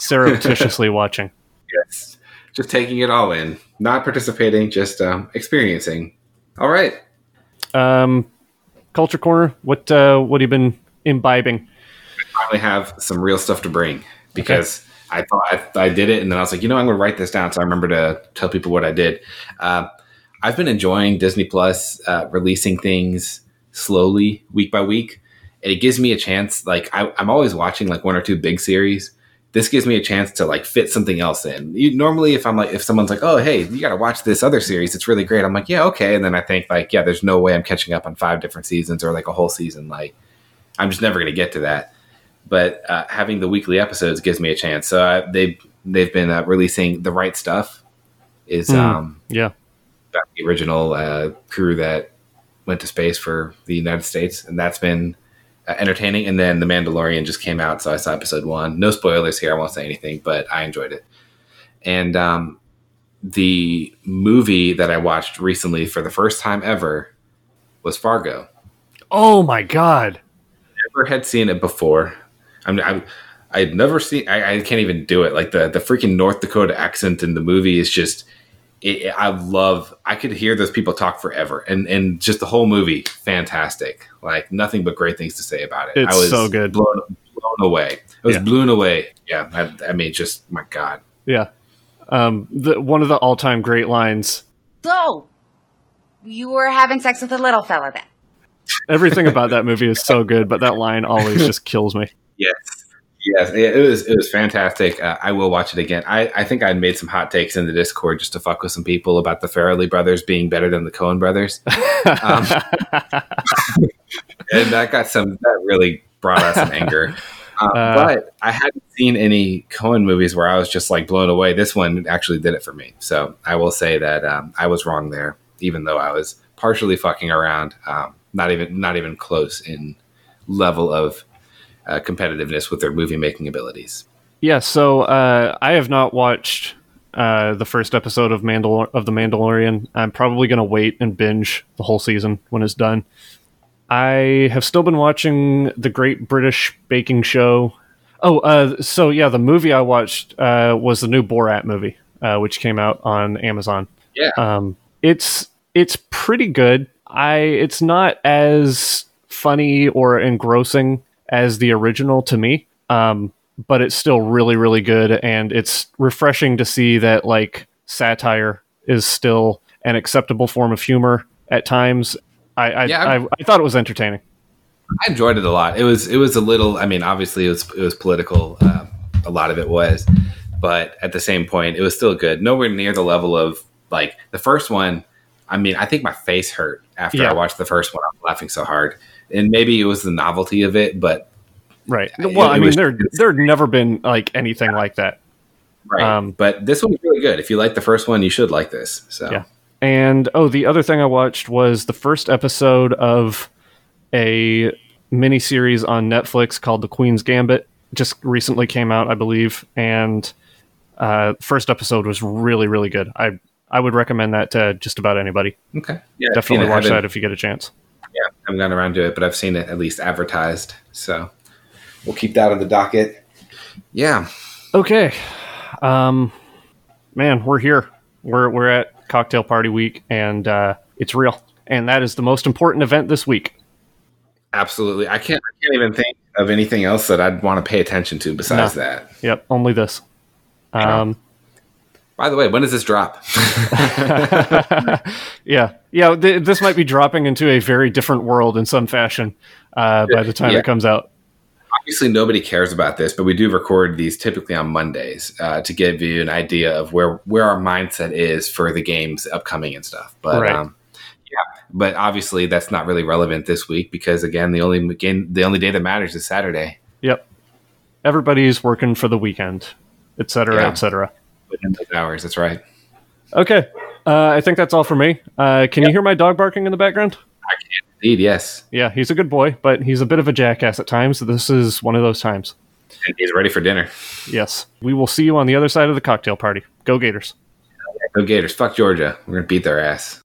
Surreptitiously watching. yes. Just taking it all in, not participating, just um, experiencing. All right. Um, Culture corner. What uh, what have you been imbibing? I finally have some real stuff to bring because I thought I, I did it, and then I was like, you know, I'm going to write this down so I remember to tell people what I did. Uh, I've been enjoying Disney Plus uh, releasing things slowly, week by week, and it gives me a chance. Like I, I'm always watching like one or two big series. This gives me a chance to like fit something else in. You, normally, if I'm like, if someone's like, "Oh, hey, you got to watch this other series. It's really great," I'm like, "Yeah, okay." And then I think like, "Yeah, there's no way I'm catching up on five different seasons or like a whole season. Like, I'm just never going to get to that." but uh, having the weekly episodes gives me a chance. So uh, they they've been uh, releasing the right stuff is Hmm. um, Yeah. about the original uh, crew that went to space for the United States, and that's been entertaining. And then The Mandalorian just came out, so I saw episode one. No spoilers here. I won't say anything, but I enjoyed it. And um, the movie that I watched recently for the first time ever was Fargo. Oh my god. Never had seen it before. I'm, I'm I'd never seen. I, I can't even do it. Like the the freaking North Dakota accent in the movie is just. It, I love. I could hear those people talk forever, and and just the whole movie, fantastic. Like nothing but great things to say about it. It's I was so good. blown, blown away. I was Yeah. blown away. Yeah, I, I mean, just my god. Yeah. Um, the, one of the all time great lines. So, you were having sex with a little fella then? Everything about that movie is so good, but that line always just kills me. Yes. Yes, it it was it was fantastic. Uh, I will watch it again. I, I think I made some hot takes in the Discord just to fuck with some people about the Farrelly brothers being better than the Coen brothers. Um, and that got some that really brought out some anger. Uh, Uh. but I hadn't seen any Coen movies where I was just like blown away. This one actually did it for me. So I will say that um, I was wrong there, even though I was partially fucking around. Um, not even not even close in level of uh, competitiveness with their movie making abilities. Yeah, so uh, I have not watched uh, the first episode of Mandal- of the Mandalorian. I'm probably going to wait and binge the whole season when it's done. I have still been watching the Great British Baking Show. Oh, uh, so yeah, the movie I watched uh, was the new Borat movie, uh, which came out on Amazon. Yeah. Um, it's it's pretty good. I it's not as funny or engrossing as the original to me. Um, but it's still really really good and it's refreshing to see that like satire is still an acceptable form of humor at times. I I, Yeah, I, I thought it was entertaining. I enjoyed it a lot. It was it was a little. I mean, obviously it was it was political. Uh, a lot of it was, but at the same point, it was still good. Nowhere near the level of like the first one. I mean, I think my face hurt after Yeah. I watched the first one. I'm laughing so hard, and maybe it was the novelty of it, but Right. Well, I mean was- there there never been like anything like that. right. Um, but this one's really good. If you like the first one, you should like this. So Yeah. And oh, the other thing I watched was the first episode of a miniseries on Netflix called The Queen's Gambit. Just recently came out, I believe, and uh, first episode was really, really good. I I would recommend that to just about anybody. okay, yeah, Definitely watch that if you get a chance. Yeah, I haven't gotten around to it, but I've seen it at least advertised. So we'll keep that on the docket. Yeah. Okay, um, man, we're here. We're we're at cocktail party week, and uh, it's real. And that is the most important event this week. Absolutely. I can't I can't even think of anything else that I'd want to pay attention to besides No. that. Yep, only this. Um, By the way, when does this drop? yeah, yeah. Th- this might be dropping into a very different world in some fashion uh, by the time Yeah. it comes out. Obviously, nobody cares about this, but we do record these typically on Mondays uh, to give you an idea of where where our mindset is for the games upcoming and stuff. But Right. um, yeah, but obviously that's not really relevant this week because again, the only game, the only day that matters is Saturday. Yep. Everybody's working for the weekend, et cetera, Yeah. et cetera. Within those hours, that's right. Okay. Uh, I think that's all for me. Uh, can you hear my dog barking in the background? Indeed, yes, Yeah, he's a good boy, but he's a bit of a jackass at times. So this is one of those times. and he's ready for dinner. Yes. We will see you on the other side of the cocktail party. Go Gators. Go Gators! Fuck Georgia. We're gonna beat their ass.